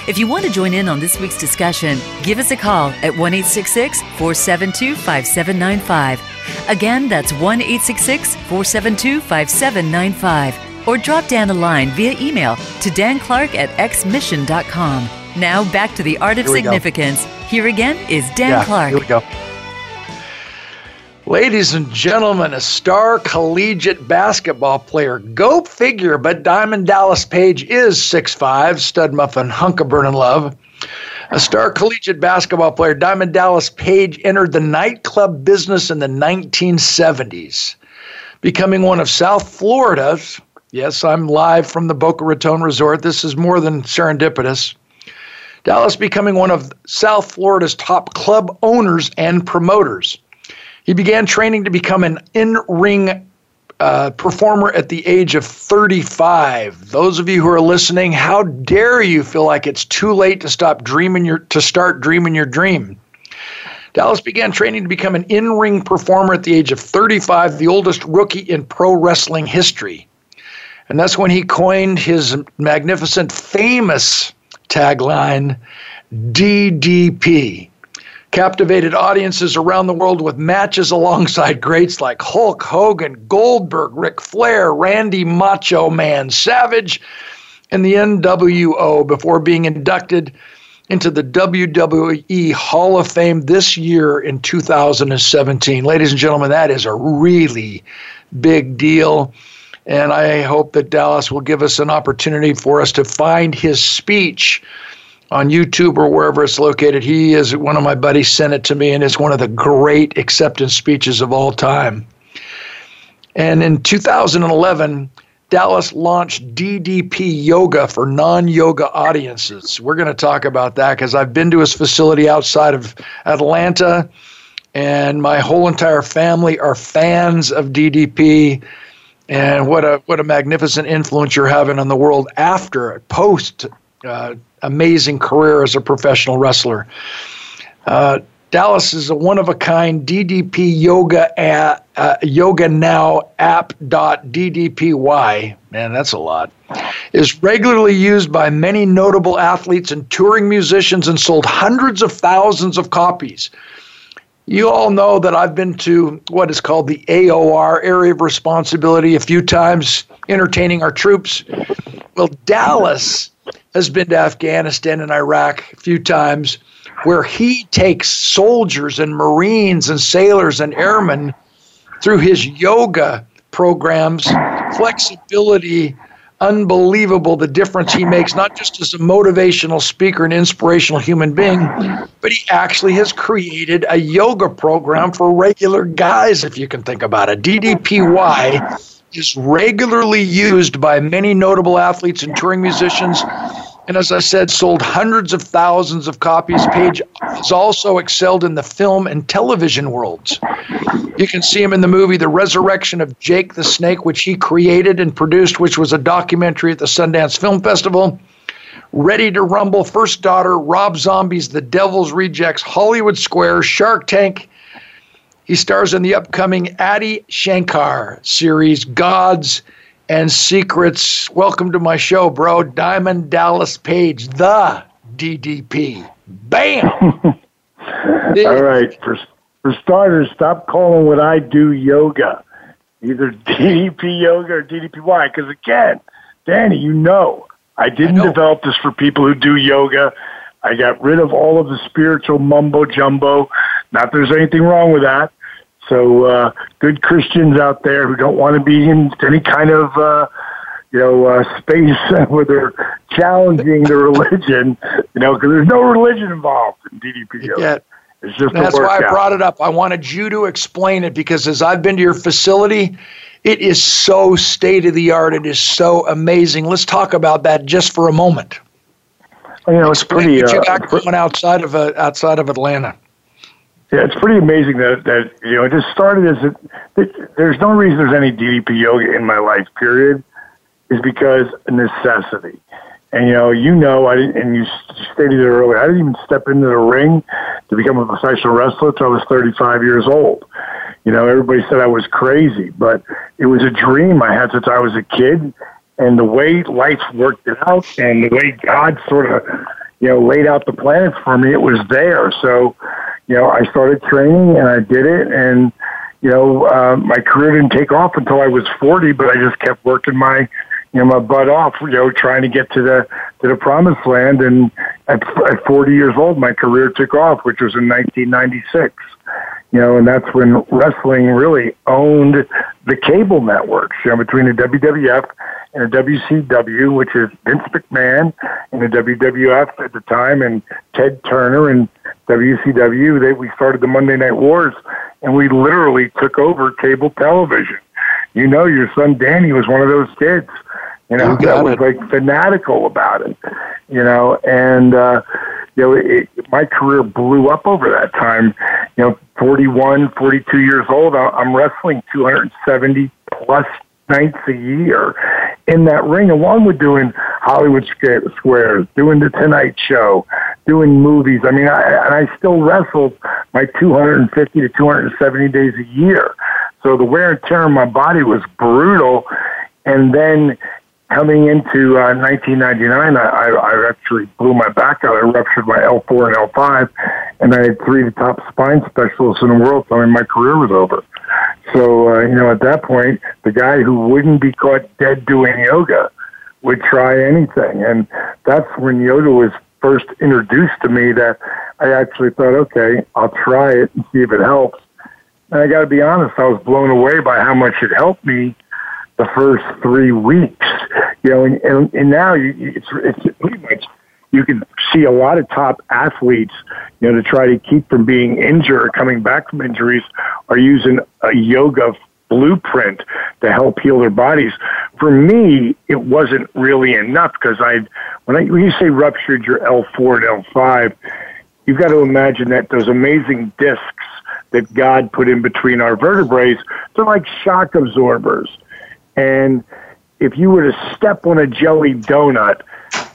If you want to join in on this week's discussion, give us a call at 1 472 5795. Again, that's 1 472 5795. Or drop Dan a line via email to danclark at xmission.com. Now back to the art of Here we go. significance. Here again is Dan yeah, Clark. Here we go. Ladies and gentlemen, a star collegiate basketball player. Go figure, but Diamond Dallas Page is 6'5, stud muffin, hunk of burning love. A star collegiate basketball player, Diamond Dallas Page entered the nightclub business in the 1970s, becoming one of South Florida's. Yes, I'm live from the Boca Raton Resort. This is more than serendipitous. Dallas becoming one of South Florida's top club owners and promoters. He began training to become an in ring uh, performer at the age of 35. Those of you who are listening, how dare you feel like it's too late to stop dreaming your to start dreaming your dream? Dallas began training to become an in-ring performer at the age of 35, the oldest rookie in pro wrestling history. And that's when he coined his magnificent famous tagline DDP captivated audiences around the world with matches alongside greats like Hulk Hogan, Goldberg, Ric Flair, Randy Macho Man, Savage, and the NWO before being inducted into the WWE Hall of Fame this year in 2017. Ladies and gentlemen, that is a really big deal. And I hope that Dallas will give us an opportunity for us to find his speech on YouTube or wherever it's located. He is one of my buddies sent it to me, and it's one of the great acceptance speeches of all time. And in 2011, Dallas launched DDP Yoga for non yoga audiences. We're going to talk about that because I've been to his facility outside of Atlanta, and my whole entire family are fans of DDP. And what a what a magnificent influence you're having on the world after post uh, amazing career as a professional wrestler. Uh, Dallas is a one of a kind DDP Yoga at, uh, Yoga Now app dot DDPY. Man, that's a lot. Is regularly used by many notable athletes and touring musicians and sold hundreds of thousands of copies. You all know that I've been to what is called the AOR, Area of Responsibility, a few times entertaining our troops. Well, Dallas has been to Afghanistan and Iraq a few times, where he takes soldiers and Marines and sailors and airmen through his yoga programs, flexibility, unbelievable the difference he makes, not just as a motivational speaker and inspirational human being, but he actually has created a yoga program for regular guys, if you can think about it. DDPY is regularly used by many notable athletes and touring musicians. And as I said, sold hundreds of thousands of copies. Page has also excelled in the film and television worlds. You can see him in the movie The Resurrection of Jake the Snake, which he created and produced, which was a documentary at the Sundance Film Festival. Ready to Rumble, First Daughter, Rob Zombie's The Devil's Rejects, Hollywood Square, Shark Tank. He stars in the upcoming Adi Shankar series, Gods and Secrets. Welcome to my show, bro. Diamond Dallas Page, the DDP. Bam! [laughs] All right. For, for starters, stop calling what I do yoga. Either [laughs] DDP yoga or DDPY. Because again, Danny, you know, I didn't develop this for people who do yoga. I got rid of all of the spiritual mumbo jumbo. Not that there's anything wrong with that. So, uh, good Christians out there who don't want to be in any kind of, uh, you know, uh, space [laughs] where they're challenging the religion, you know, because there's no religion involved in DDP. Yeah. It's just That's why I brought it up. I wanted you to explain it because as I've been to your facility, it is so state of the art. It is so amazing. Let's talk about that just for a moment. You know, it's Explain pretty. what you Uh, got going outside of uh, outside of Atlanta. Yeah, it's pretty amazing that that you know it just started as a, that there's no reason there's any DDP yoga in my life. Period, is because necessity. And you know, you know, I didn't, and you stated it earlier. I didn't even step into the ring to become a professional wrestler until I was 35 years old. You know, everybody said I was crazy, but it was a dream I had since I was a kid. And the way life worked it out, and the way God sort of, you know, laid out the planets for me, it was there. So, you know, I started training and I did it, and you know, uh, my career didn't take off until I was 40, but I just kept working my, you know, my butt off, you know, trying to get to the to the promised land. And at, at 40 years old, my career took off, which was in 1996. You know, and that's when wrestling really owned the cable networks, you know, between the WWF and the WCW, which is Vince McMahon and the WWF at the time, and Ted Turner and WCW. They, we started the Monday Night Wars, and we literally took over cable television. You know, your son Danny was one of those kids you know, You that was it. like fanatical about it. You know, and uh, you know, it, my career blew up over that time. You know, 41, 42 years old, I'm wrestling 270 plus nights a year in that ring, along with doing Hollywood Squ- Squares, doing the Tonight Show, doing movies. I mean, I, and I still wrestled my 250 to 270 days a year. So the wear and tear on my body was brutal. And then coming into uh, 1999, I, I, I actually blew my back out. I ruptured my L4 and L5, and I had three of the top spine specialists in the world telling me my career was over. So, uh, you know, at that point, the guy who wouldn't be caught dead doing yoga would try anything. And that's when yoga was first introduced to me that I actually thought, okay, I'll try it and see if it helps. And I got to be honest, I was blown away by how much it helped me the first three weeks. You know, and, and, and now you, it's, it's pretty much you can see a lot of top athletes, you know, to try to keep from being injured or coming back from injuries, are using a yoga blueprint to help heal their bodies. For me, it wasn't really enough because I, when I when you say ruptured your L4 and L5, you've got to imagine that those amazing discs that God put in between our vertebrae, they're like shock absorbers. And if you were to step on a jelly donut,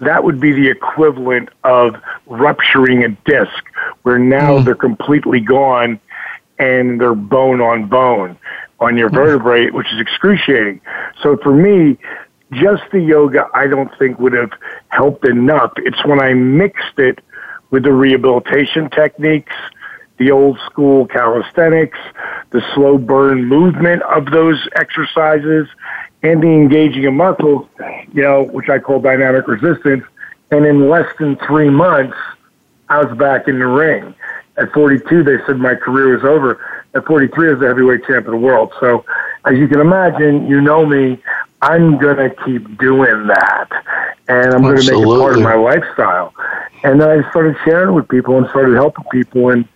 that would be the equivalent of rupturing a disc, where now hmm. they're completely gone and they're bone on bone on your hmm. vertebrae, which is excruciating. So for me, just the yoga, I don't think would have helped enough. It's when I mixed it with the rehabilitation techniques, the old school calisthenics, the slow burn movement of those exercises, and the engaging of muscles, you know, which I call dynamic resistance. And in less than three months, I was back in the ring. At 42, they said my career was over. At 43, I was the heavyweight champion of the world. So, as you can imagine, you know me, I'm going to keep doing that. And I'm going to make it part of my lifestyle. And then I started sharing with people and started helping people. And,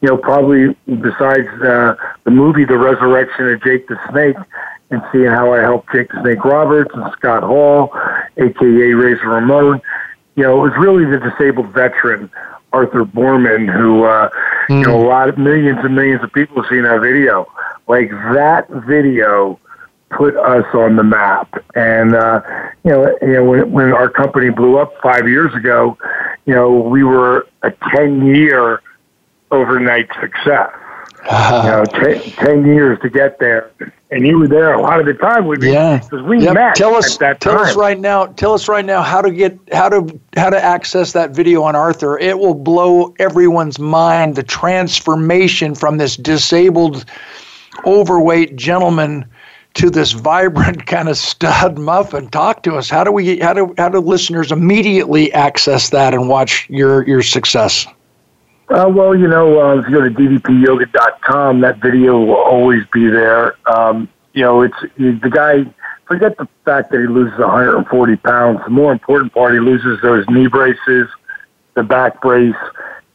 you know, probably besides uh, the movie, The Resurrection of Jake the Snake, and seeing how I helped Jake Snake Roberts and Scott Hall, aka Razor Ramon, you know, it was really the disabled veteran Arthur Boorman who, uh, you know, a lot of millions and millions of people have seen that video. Like that video put us on the map. And uh, you know, you know, when when our company blew up five years ago, you know, we were a ten year overnight success. you know, ten, 10 years to get there, and you were there a lot of the time with me Yeah. because we Yep. met Tell us, at that tell time. us right now. Tell us right now how to get how to how to access that video on Arthur. It will blow everyone's mind. The transformation from this disabled, overweight gentleman to this vibrant [laughs] kind of stud muffin. Talk to us. How do we? How do how do listeners immediately access that and watch your your success? Uh, well, you know, uh, if you go to ddpyoga.com, that video will always be there. Um, you know, it's the guy. Forget the fact that he loses 140 pounds. The more important part, he loses those knee braces, the back brace,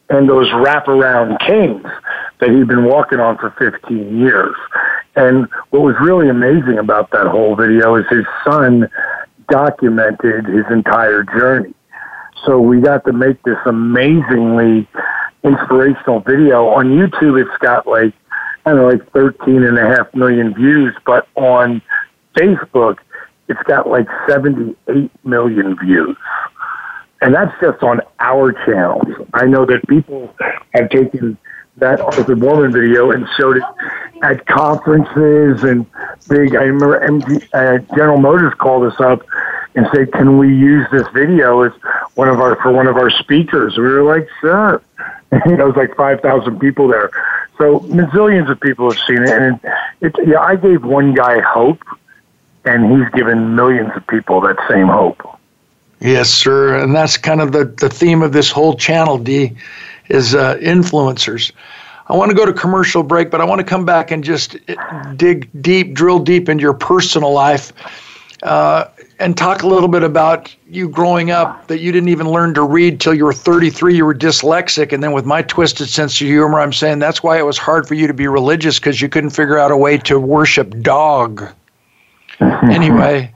and those wraparound canes that he'd been walking on for 15 years. And what was really amazing about that whole video is his son documented his entire journey. So we got to make this amazingly inspirational video. On YouTube, it's got like, I don't know, like 13 and a half million views, but on Facebook, it's got like 78 million views. And that's just on our channels. I know that people have taken that Arthur Boorman video and showed it at conferences and big. I remember MG, uh, General Motors called us up and said, "Can we use this video as one of our for one of our speakers?" We were like, "Sure." [laughs] it was like five thousand people there. So zillions of people have seen it, and it, yeah, I gave one guy hope, and he's given millions of people that same hope. Yes, sir. And that's kind of the, the theme of this whole channel, D, is uh, influencers. I want to go to commercial break, but I want to come back and just dig deep, drill deep into your personal life, uh, and talk a little bit about you growing up that you didn't even learn to read till you were 33. You were dyslexic, and then with my twisted sense of humor, I'm saying that's why it was hard for you to be religious because you couldn't figure out a way to worship dog. [laughs] anyway.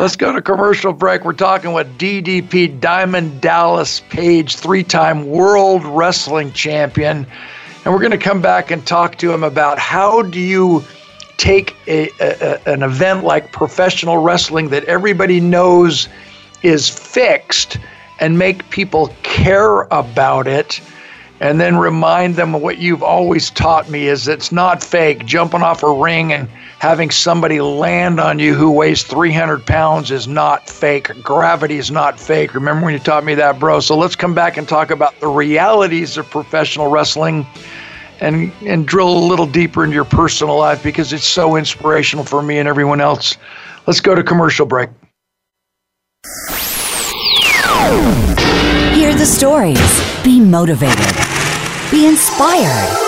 Let's go to commercial break. We're talking with DDP Diamond Dallas Page, three time world wrestling champion. And we're going to come back and talk to him about how do you take a, a, an event like professional wrestling that everybody knows is fixed and make people care about it and then remind them of what you've always taught me is it's not fake jumping off a ring and having somebody land on you who weighs 300 pounds is not fake. Gravity is not fake. Remember when you taught me that, bro? So let's come back and talk about the realities of professional wrestling and, and drill a little deeper into your personal life because it's so inspirational for me and everyone else. Let's go to commercial break. Hear the stories. Be motivated. Be inspired.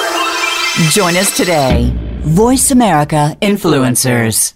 Join us today Voice America Influencers.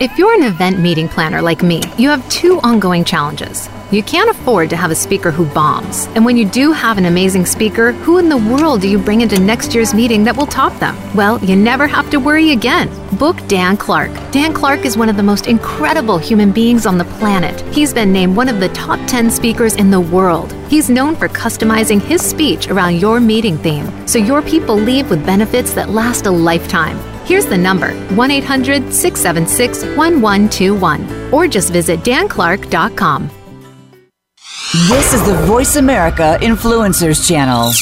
If you're an event meeting planner like me, you have two ongoing challenges. You can't afford to have a speaker who bombs. And when you do have an amazing speaker, who in the world do you bring into next year's meeting that will top them? Well, you never have to worry again. Book Dan Clark. Dan Clark is one of the most incredible human beings on the planet. He's been named one of the top 10 speakers in the world. He's known for customizing his speech around your meeting theme, so your people leave with benefits that last a lifetime. Here's the number 1 800 676 1121, or just visit danclark.com. This is the Voice America Influencers Channel.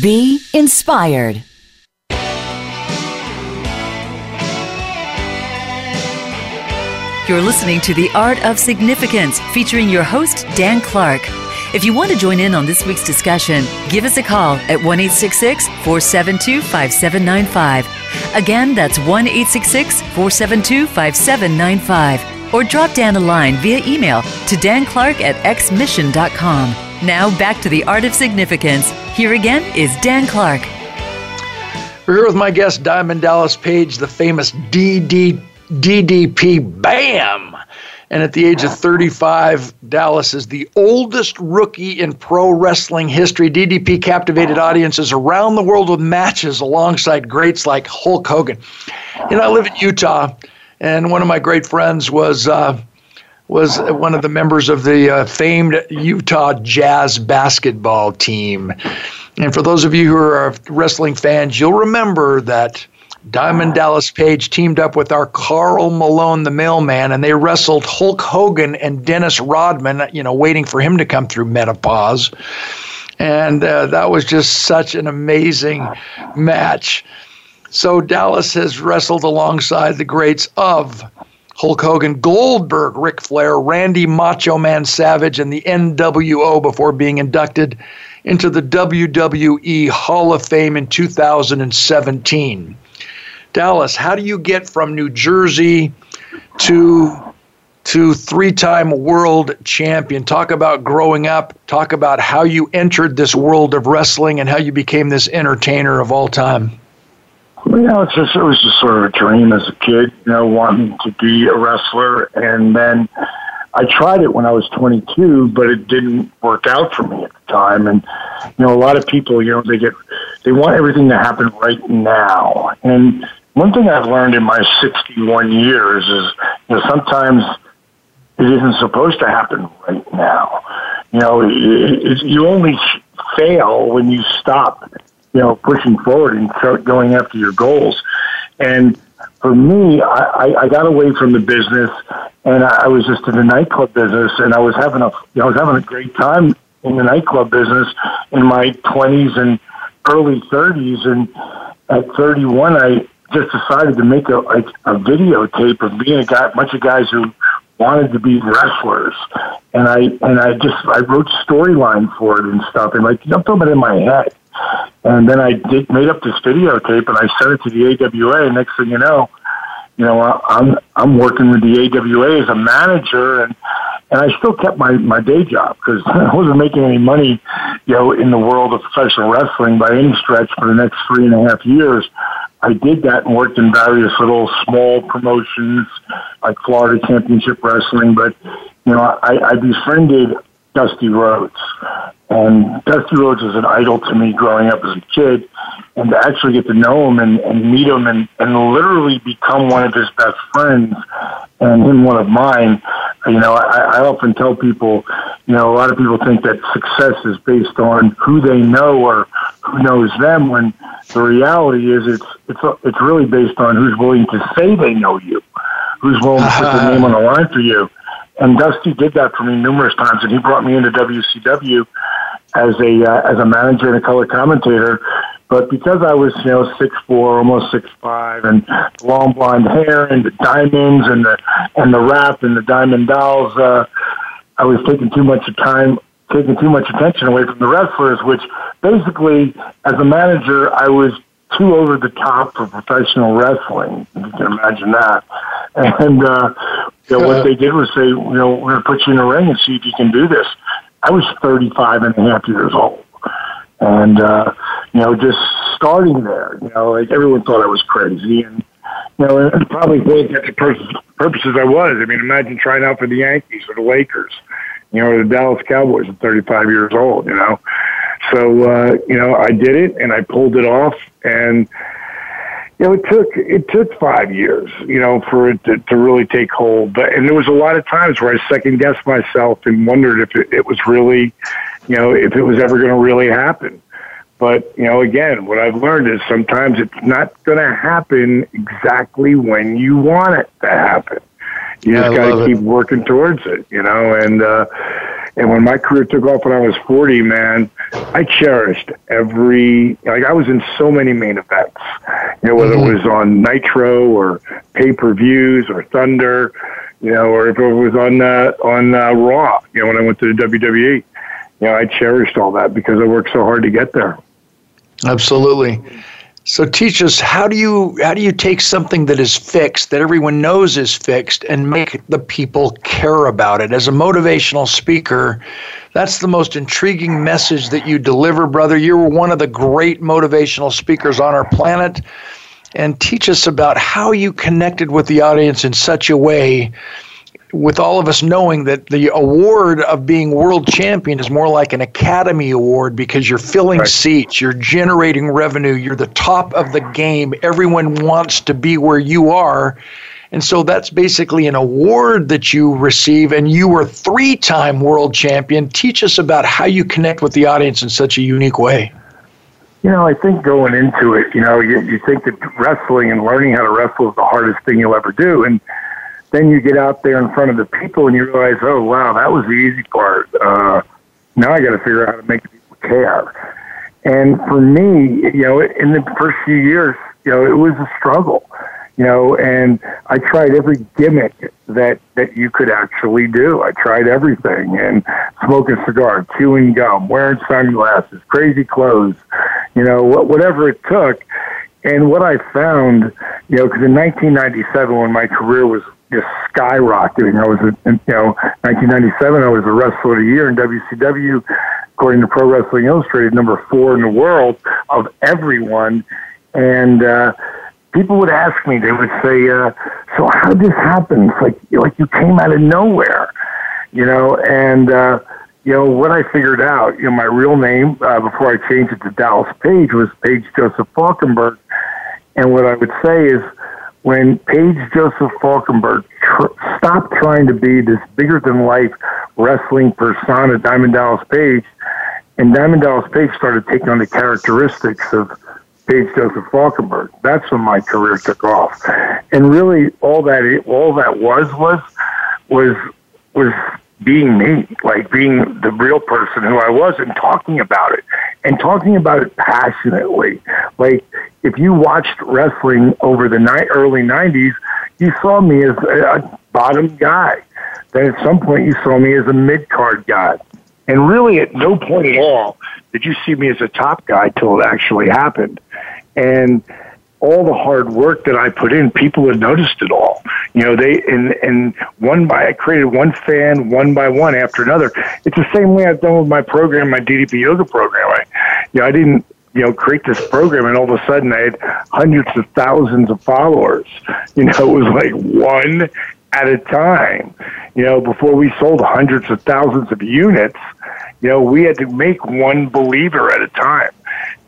Be inspired. You're listening to The Art of Significance featuring your host, Dan Clark. If you want to join in on this week's discussion, give us a call at 1 472 5795. Again, that's 1 472 5795. Or drop Dan a line via email to danclark at xmission.com. Now back to the art of significance. Here again is Dan Clark. We're here with my guest, Diamond Dallas Page, the famous DD, DDP BAM. And at the age of 35, Dallas is the oldest rookie in pro wrestling history. DDP captivated audiences around the world with matches alongside greats like Hulk Hogan. You know, I live in Utah, and one of my great friends was. Uh, was one of the members of the uh, famed Utah Jazz basketball team. And for those of you who are wrestling fans, you'll remember that Diamond Dallas Page teamed up with our Karl Malone, the mailman, and they wrestled Hulk Hogan and Dennis Rodman, you know, waiting for him to come through menopause. And uh, that was just such an amazing match. So Dallas has wrestled alongside the greats of Hulk Hogan, Goldberg, Ric Flair, Randy Macho Man Savage, and the NWO before being inducted into the WWE Hall of Fame in 2017. Dallas, how do you get from New Jersey to to three-time world champion? Talk about growing up. Talk about how you entered this world of wrestling and how you became this entertainer of all time. You know, it's just it was just sort of a dream as a kid, you know, wanting to be a wrestler, and then I tried it when I was 22, but it didn't work out for me at the time. And you know, a lot of people, you know, they get they want everything to happen right now, and one thing I've learned in my 61 years is, you know, sometimes it isn't supposed to happen right now. You know, it, it, you only fail when you stop, you know, pushing forward and start going after your goals. And for me, I, I I got away from the business and I, I was just in the nightclub business, and I was having a you know, I was having a great time in the nightclub business in my twenties and early thirties, and at thirty one, I just decided to make a like a videotape of being a guy, bunch of guys who wanted to be wrestlers, and I and I just I wrote storyline for it and stuff, and like I'm talking about in my head, and then I did made up this videotape and I sent it to the AWA. And next thing you know, you know I'm I'm working with the AWA as a manager, and and I still kept my my day job because [laughs] I wasn't making any money, you know, in the world of professional wrestling by any stretch for the next three and a half years. I did that and worked in various little small promotions like Florida Championship Wrestling, but you know, I, I befriended Dusty Rhodes. And Dusty Rhodes was an idol to me growing up as a kid. And to actually get to know him and, and meet him and, and literally become one of his best friends and him one of mine, you know, I, I often tell people, you know, a lot of people think that success is based on who they know or who knows them when the reality is it's, it's, it's really based on who's willing to say they know you, who's willing to put their [laughs] name on the line for you. And Dusty did that for me numerous times, and he brought me into WCW as a uh, as a manager and a color commentator. But because I was, you know, six four, almost six five, and long blonde hair, and the diamonds, and the and the rap, and the diamond dolls, uh, I was taking too much time, taking too much attention away from the wrestlers. Which basically, as a manager, I was too over the top for professional wrestling. If you can imagine that. And uh, you know, what they did was say, you know, we're going to put you in a ring and see if you can do this. I was 35 and a half years old. And, uh, you know, just starting there, you know, like everyone thought I was crazy. And, you know, and probably for the purposes I was. I mean, imagine trying out for the Yankees or the Lakers, you know, or the Dallas Cowboys at 35 years old, you know. So, uh, you know, I did it and I pulled it off. And, you know, it took it took five years, you know, for it to, to really take hold. But and there was a lot of times where I second guessed myself and wondered if it, it was really, you know, if it was ever going to really happen. But you know, again, what I've learned is sometimes it's not going to happen exactly when you want it to happen. You just got to keep working towards it, you know. And uh, and when my career took off when I was 40, man, I cherished every, like I was in so many main events, you know, whether mm-hmm. it was on Nitro or pay-per-views or Thunder, you know, or if it was on, uh, on uh, Raw, you know, when I went to the WWE, you know, I cherished all that because I worked so hard to get there. Absolutely. So teach us how do you how do you take something that is fixed that everyone knows is fixed and make the people care about it? As a motivational speaker, that's the most intriguing message that you deliver, brother. You're one of the great motivational speakers on our planet. And teach us about how you connected with the audience in such a way with all of us knowing that the award of being world champion is more like an academy award because you're filling right. seats, you're generating revenue, you're the top of the game. Everyone wants to be where you are. And so that's basically an award that you receive, and you were three time world champion. Teach us about how you connect with the audience in such a unique way. You know, I think going into it, you know, you, you think that wrestling and learning how to wrestle is the hardest thing you'll ever do. And then you get out there in front of the people and you realize, oh wow, that was the easy part. Uh, now I got to figure out how to make people care. And for me, you know, in the first few years, you know, it was a struggle. You know, and I tried every gimmick that that you could actually do. I tried everything, and smoking a cigar, chewing gum, wearing sunglasses, crazy clothes, you know, whatever it took. And what I found, you know, because in 1997, when my career was just skyrocketing. I was, in, you know, 1997, I was the wrestler of the year in WCW, according to Pro Wrestling Illustrated, number four in the world of everyone. And uh, people would ask me, they would say, uh, "So how did this happen?" It's like, like you came out of nowhere, you know. And uh, you know what I figured out. You know, my real name uh, before I changed it to Dallas Page was Page Joseph Falkinburg. And what I would say is when Page Joseph Falkinburg tr- stopped trying to be this bigger than life wrestling persona, Diamond Dallas Page, and Diamond Dallas Page started taking on the characteristics of Page Joseph Falkinburg. That's when my career took off. And really, all that all that was was was was being me, like being the real person who I was and talking about it and talking about it passionately. Like if you watched wrestling over the ni- early 90s, you saw me as a bottom guy. Then at some point you saw me as a mid card guy. And really at no point at all did you see me as a top guy till it actually happened. And all the hard work that I put in, people had noticed it all. You know, they and and one by I created one fan one by one after another. It's the same way I've done with my program, my DDP yoga program. I, you know, I didn't you know create this program and all of a sudden I had hundreds of thousands of followers. [laughs] You know, it was like one at a time. You know, before we sold hundreds of thousands of units, you know, we had to make one believer at a time.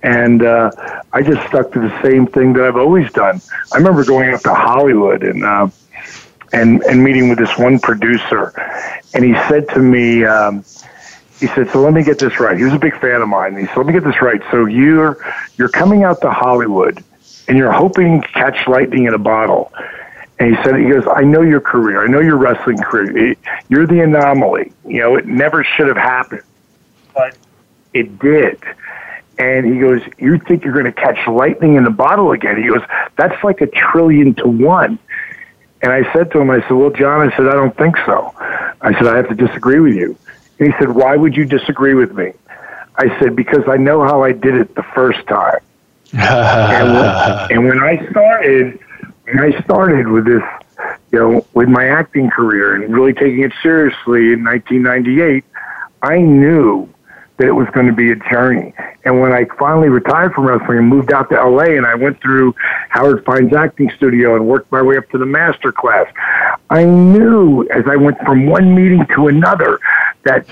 And uh, I just stuck to the same thing that I've always done. I remember going up to Hollywood and uh, and and meeting with this one producer, and he said to me, um, he said, "So let me get this right." He was a big fan of mine. He said, "Let me get this right. So you're you're coming out to Hollywood, and you're hoping to catch lightning in a bottle." And he said, he goes, I know your career. I know your wrestling career. You're the anomaly. You know, it never should have happened, but it did. And he goes, You think you're going to catch lightning in a bottle again? He goes, That's like a trillion to one. And I said to him, I said, Well, John, I said, I don't think so. I said, I have to disagree with you. And he said, Why would you disagree with me? I said, Because I know how I did it the first time. and, when, [laughs] and when I started, when I started with this, you know, with my acting career and really taking it seriously in 1998, I knew that it was going to be a journey. And when I finally retired from wrestling and moved out to LA and I went through Howard Fine's acting studio and worked my way up to the master class, I knew as I went from one meeting to another that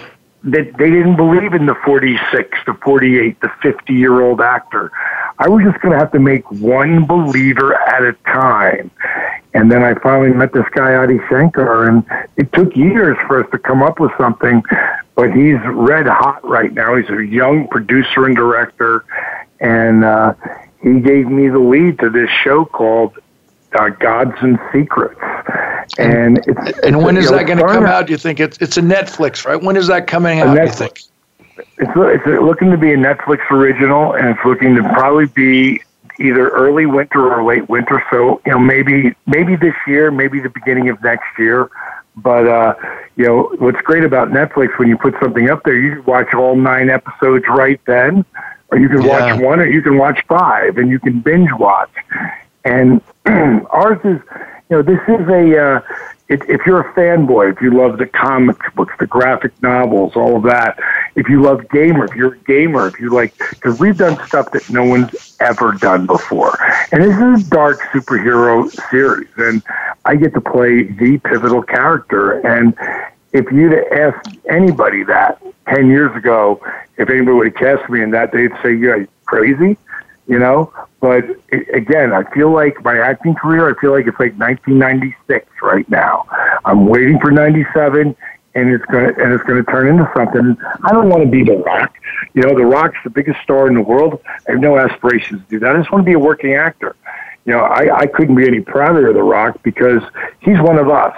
that they didn't believe in the 46, the 48, the 50 year old actor. I was just going to have to make one believer at a time. And then I finally met this guy, Adi Shankar, and it took years for us to come up with something, but he's red hot right now. He's a young producer and director, and uh, he gave me the lead to this show called uh, Gods and Secrets. And it's, and when is that going to come out-? Do you think it's it's a Netflix, right? When is that coming out? Do you think? It's it's looking to be a Netflix original, and it's looking to probably be either early winter or late winter. So you know, maybe maybe this year, maybe the beginning of next year. But uh, you know, what's great about Netflix when you put something up there, you can watch all nine episodes right then, or you can Yeah. watch one, or you can watch five, and you can binge watch. And [clears throat] ours is, you know, this is a. Uh, if, if you're a fanboy, if you love the comic books, the graphic novels, all of that, if you love gamer, if you're a gamer, if you like, because we've done stuff that no one's ever done before. And this is a dark superhero series, and I get to play the pivotal character. And if you'd asked anybody that 10 years ago, if anybody would have cast me in that, they'd say, You're crazy you know. But a- again, I feel like my acting career, I feel like it's like 1996 right now. I'm waiting for 97, and it's gonna and it's gonna turn into something. I don't want to be The Rock. You know, The Rock's the biggest star in the world. I have no aspirations to do that. I just want to be a working actor. You know, I, I couldn't be any prouder of The Rock because he's one of us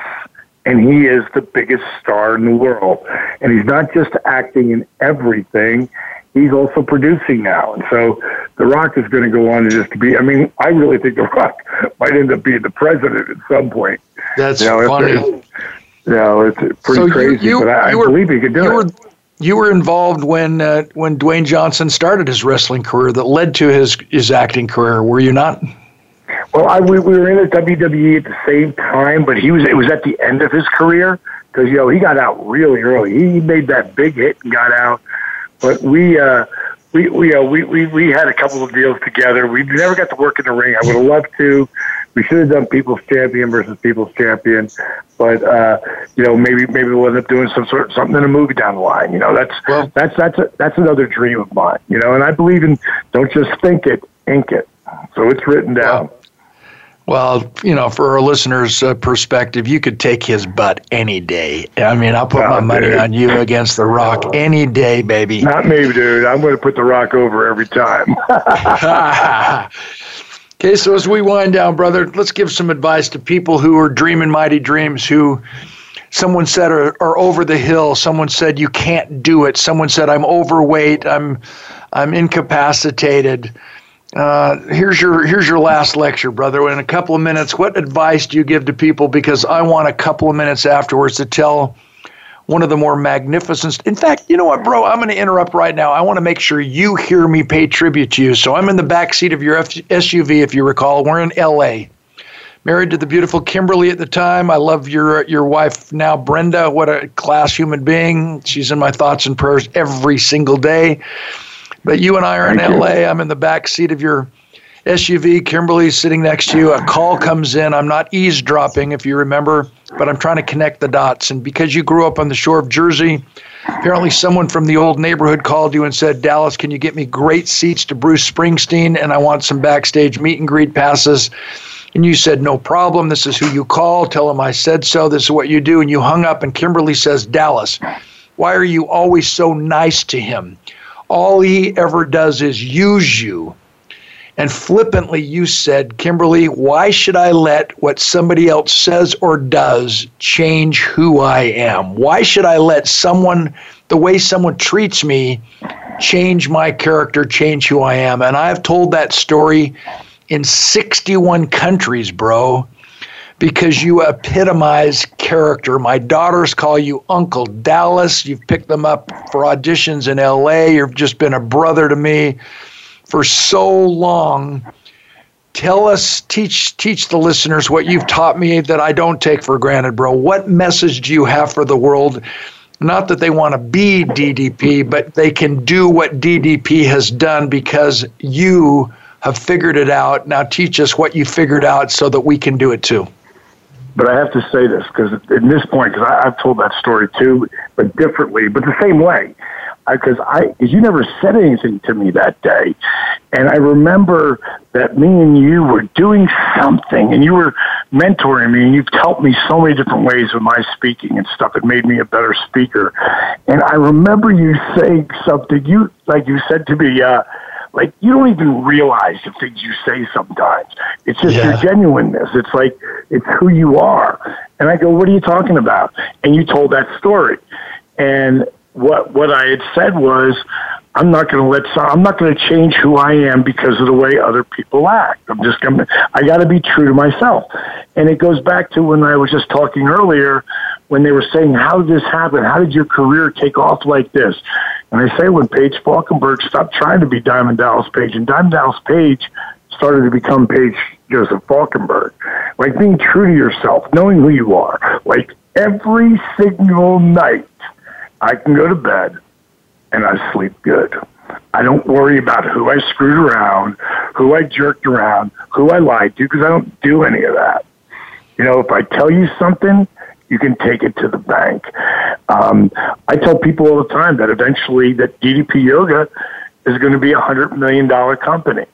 and he is the biggest star in the world. And he's not just acting in everything; he's also producing now. And so, The Rock is going to go on to just be. I mean, I really think The Rock [laughs] might end up being the president at some point. That's you know, funny. You know, it's pretty So you- crazy, you- but I, you I believe he could do you it. were you were involved when uh, when Dwayne Johnson started his wrestling career that led to his his acting career. Were you not? Well, I, we, we were in the WWE at the same time, but he was it was at the end of his career because you know he got out really early. He made that big hit and got out, but we uh, we we, uh, we we we had a couple of deals together. We never got to work in the ring. I would have loved to. We should have done People's Champion versus People's Champion, but uh, you know maybe maybe we'll end up doing some sort something in a movie down the line. You know that's that's that's a, that's another dream of mine. You know, and I believe in don't just think it, ink it. So it's written down. Well, you know, for our listeners' uh, perspective, you could take his butt any day. I mean, I'll put my Oh, money dude. on you against The Rock any day, baby. Not me, dude. I'm going to put the rock over every time. [laughs] Okay, so as we wind down, brother, let's give some advice to people who are dreaming mighty dreams, who someone said are, or over the hill someone said you can't do it someone said i'm overweight i'm i'm incapacitated uh, here's your here's your last lecture brother in a couple of minutes what advice do you give to people because i want a couple of minutes afterwards to tell one of the more magnificent in fact you know what bro i'm going to interrupt right now i want to make sure you hear me pay tribute to you so i'm in the back seat of your F- suv if you recall we're in la married to the beautiful Kimberly at the time. I love your your wife now, Brenda. What a class human being. She's in my thoughts and prayers every single day. But you and I are Thank in you. LA. I'm in the back seat of your SUV. Kimberly's sitting next to you. A call comes in. I'm not eavesdropping, if you remember, but I'm trying to connect the dots. And because you grew up on the shore of Jersey, apparently someone from the old neighborhood called you and said, Dallas, can you get me great seats to Bruce Springsteen? And I want some backstage meet and greet passes. And you said, No problem. This is who you call. Tell him I said so. This is what you do. And you hung up. And Kimberly says, Dallas, why are you always so nice to him? All he ever does is use you. And flippantly, you said, Kimberly, why should I let what somebody else says or does change who I am? Why should I let someone, the way someone treats me, change my character, change who I am? And I've told that story in 61 countries, bro, because you epitomize character. My daughters call you Uncle Dallas. You've picked them up for auditions in LA. You've just been a brother to me for so long. Tell us, teach teach the listeners what you've taught me that I don't take for granted, bro. What message do you have for the world? Not that they want to be DDP, but they can do what DDP has done because you have figured it out. Now teach us what you figured out so that we can do it too. But I have to say this because at this point, because I've told that story too, but differently, but the same way. Because I, because you never said anything to me that day, and I remember that me and you were doing something, and you were mentoring me, and you've helped me so many different ways with my speaking and stuff. It made me a better speaker, and I remember you saying something. You like you said to me. Uh, like you don't even realize the things you say sometimes. It's just yeah. your genuineness. It's like it's who you are. And I go, "What are you talking about?" And you told that story. And what what I had said was, I'm not going to let some, I'm not going to change who I am because of the way other people act. I'm just going to I got to be true to myself. And it goes back to when I was just talking earlier when they were saying, "How did this happen? How did your career take off like this?" And I say when Page Falkinburg stopped trying to be Diamond Dallas Page, and Diamond Dallas Page started to become Page Joseph Falkinburg. Like being true to yourself, knowing who you are. Like every single night, I can go to bed and I sleep good. I don't worry about who I screwed around, who I jerked around, who I lied to, because I don't do any of that. You know, if I tell you something, you can take it to the bank. Um, I tell people all the time that eventually that DDP Yoga is going to be a hundred million dollar company,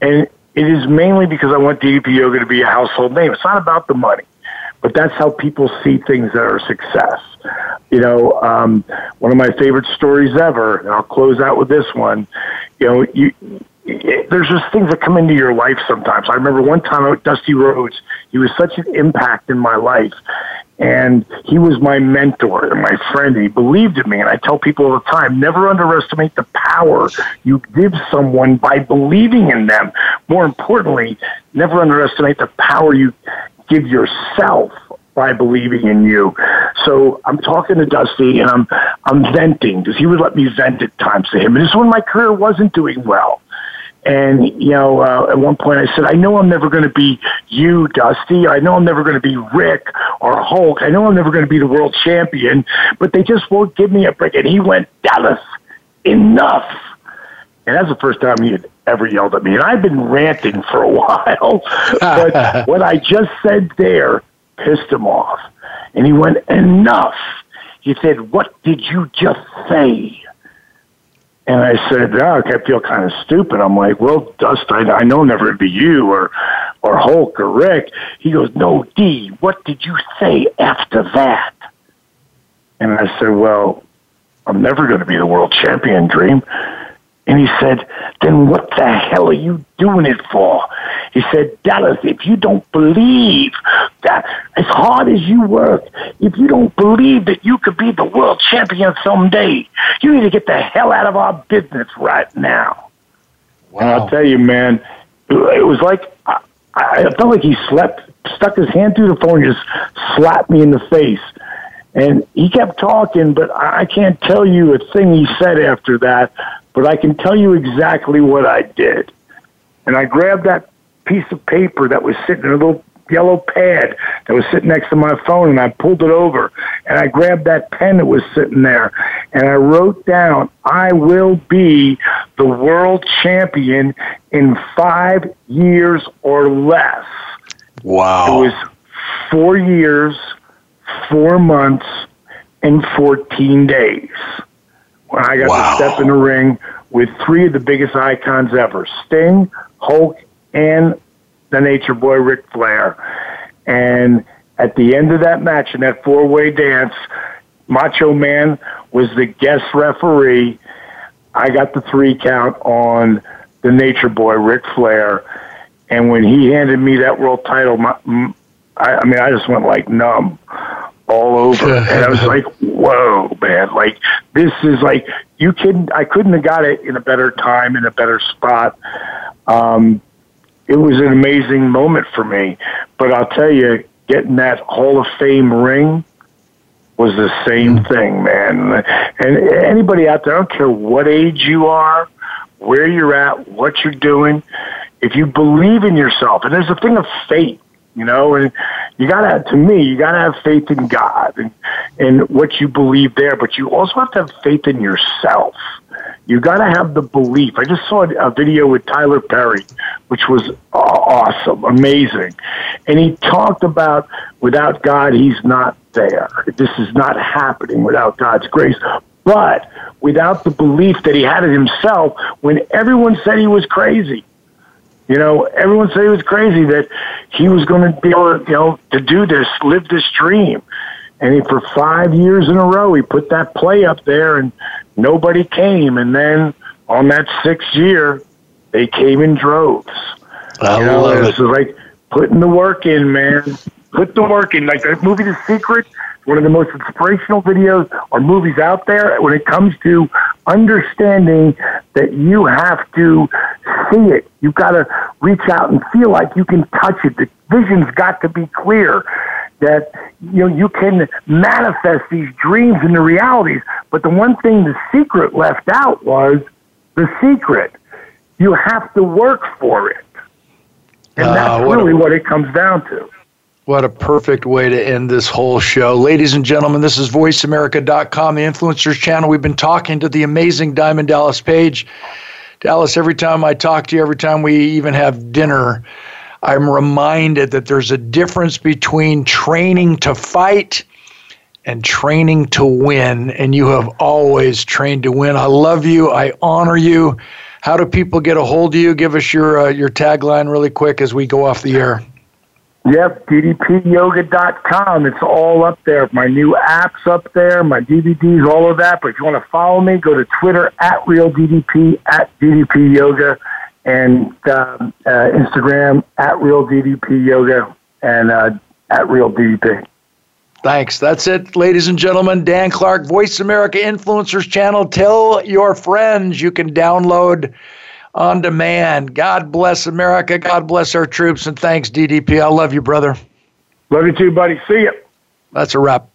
and it is mainly because I want DDP Yoga to be a household name. It's not about the money, but that's how people see things that are success. You know, um, one of my favorite stories ever, and I'll close out with this one. You know, you there's just things that come into your life sometimes. I remember one time at Dusty Rhodes, he was such an impact in my life. And he was my mentor and my friend. He believed in me. And I tell people all the time, never underestimate the power you give someone by believing in them. More importantly, never underestimate the power you give yourself by believing in you. So I'm talking to Dusty and I'm I'm venting because he would let me vent at times to him. And this is when my career wasn't doing well. And, you know, uh, at one point I said, I know I'm never going to be you, Dusty. I know I'm never going to be Ric or Hulk. I know I'm never going to be the world champion, but they just won't give me a break. And he went, Dallas, enough. And that's the first time he had ever yelled at me. And I've been ranting for a [laughs] while, but [laughs] what I just said there pissed him off. And he went, enough. He said, what did you just say? And I said, oh, I feel kind of stupid. I'm like, well, Dust, I, I know never to be you or, or Hulk or Ric. He goes, no, D, what did you say after that? And I said, well, I'm never going to be the world champion, Dream. And he said, then what the hell are you doing it for? He said, Dallas, if you don't believe that as hard as you work, if you don't believe that you could be the world champion someday, you need to get the hell out of our business right now. Wow. And I'll tell you, man, it was like, I, I felt like he slept, stuck his hand through the phone and just slapped me in the face. And he kept talking, but I can't tell you a thing he said after that, but I can tell you exactly what I did. And I grabbed that piece of paper that was sitting in a little yellow pad that was sitting next to my phone and I pulled it over and I grabbed that pen that was sitting there and I wrote down, I will be the world champion in five years or less. Wow. It was four years, four months, and 14 days I got wow. to step in the ring with three of the biggest icons ever Sting, Hulk, and the Nature Boy Ric Flair. And at the end of that match, in that four way dance, Macho Man was the guest referee. I got the three count on the Nature Boy Ric Flair. And when he handed me that world title, my, I, I mean, I just went like numb all over. and I was like, whoa, man. Like, this is like, you can, I couldn't have got it in a better time, in a better spot. Um, it was an amazing moment for me. But I'll tell you, getting that Hall of Fame ring was the same mm. thing, man. And anybody out there, I don't care what age you are, where you're at, what you're doing, if you believe in yourself, and there's a thing of faith, you know, and you gotta, to me, you gotta have faith in God and, and what you believe there, but you also have to have faith in yourself. You gotta have the belief. I just saw a video with Tyler Perry, which was awesome, amazing. And he talked about without God, he's not there. This is not happening without God's grace. But without the belief that he had in himself when everyone said he was crazy. You know, everyone said he was crazy that he was going to be able to, you know, to do this, live this dream. And he, for five years in a row, he put that play up there and nobody came. And then on that sixth year, they came in droves. I you know, love it. like putting the work in, man. Put the work in. Like that movie, The Secret, one of the most inspirational videos or movies out there when it comes to understanding that you have to see it. You've got to reach out and feel like you can touch it. The vision's got to be clear that you know you can manifest these dreams into realities. But the one thing the secret left out was the secret. You have to work for it. And uh, that's really what it comes down to. What a perfect way to end this whole show. Ladies and gentlemen, this is VoiceAmerica.com, the Influencers channel. We've been talking to the amazing Diamond Dallas Page. Dallas, every time I talk to you, every time we even have dinner, I'm reminded that there's a difference between training to fight and training to win. And you have always trained to win. I love you. I honor you. How do people get a hold of you? Give us your uh, your tagline really quick as we go off the air. Yep, ddpyoga.com. It's all up there. My new app's up there, my DVDs, all of that. But if you want to follow me, go to Twitter at RealDDP, at DDP Yoga, and um, uh, Instagram at RealDDP Yoga, and uh, at RealDDP. Thanks. That's it, ladies and gentlemen. Dan Clark, Voice America Influencers Channel. Tell your friends you can download on demand. God bless America. God bless our troops. And thanks, DDP. I love you, brother. Love you too, buddy. See you. That's a wrap.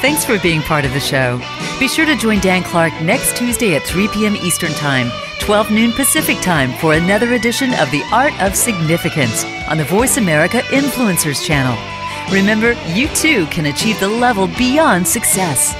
Thanks for being part of the show. Be sure to join Dan Clark next Tuesday at 3 p.m. Eastern Time, 12 noon Pacific Time for another edition of The Art of Significance on the Voice America Influencers channel. Remember, you too can achieve the level beyond success.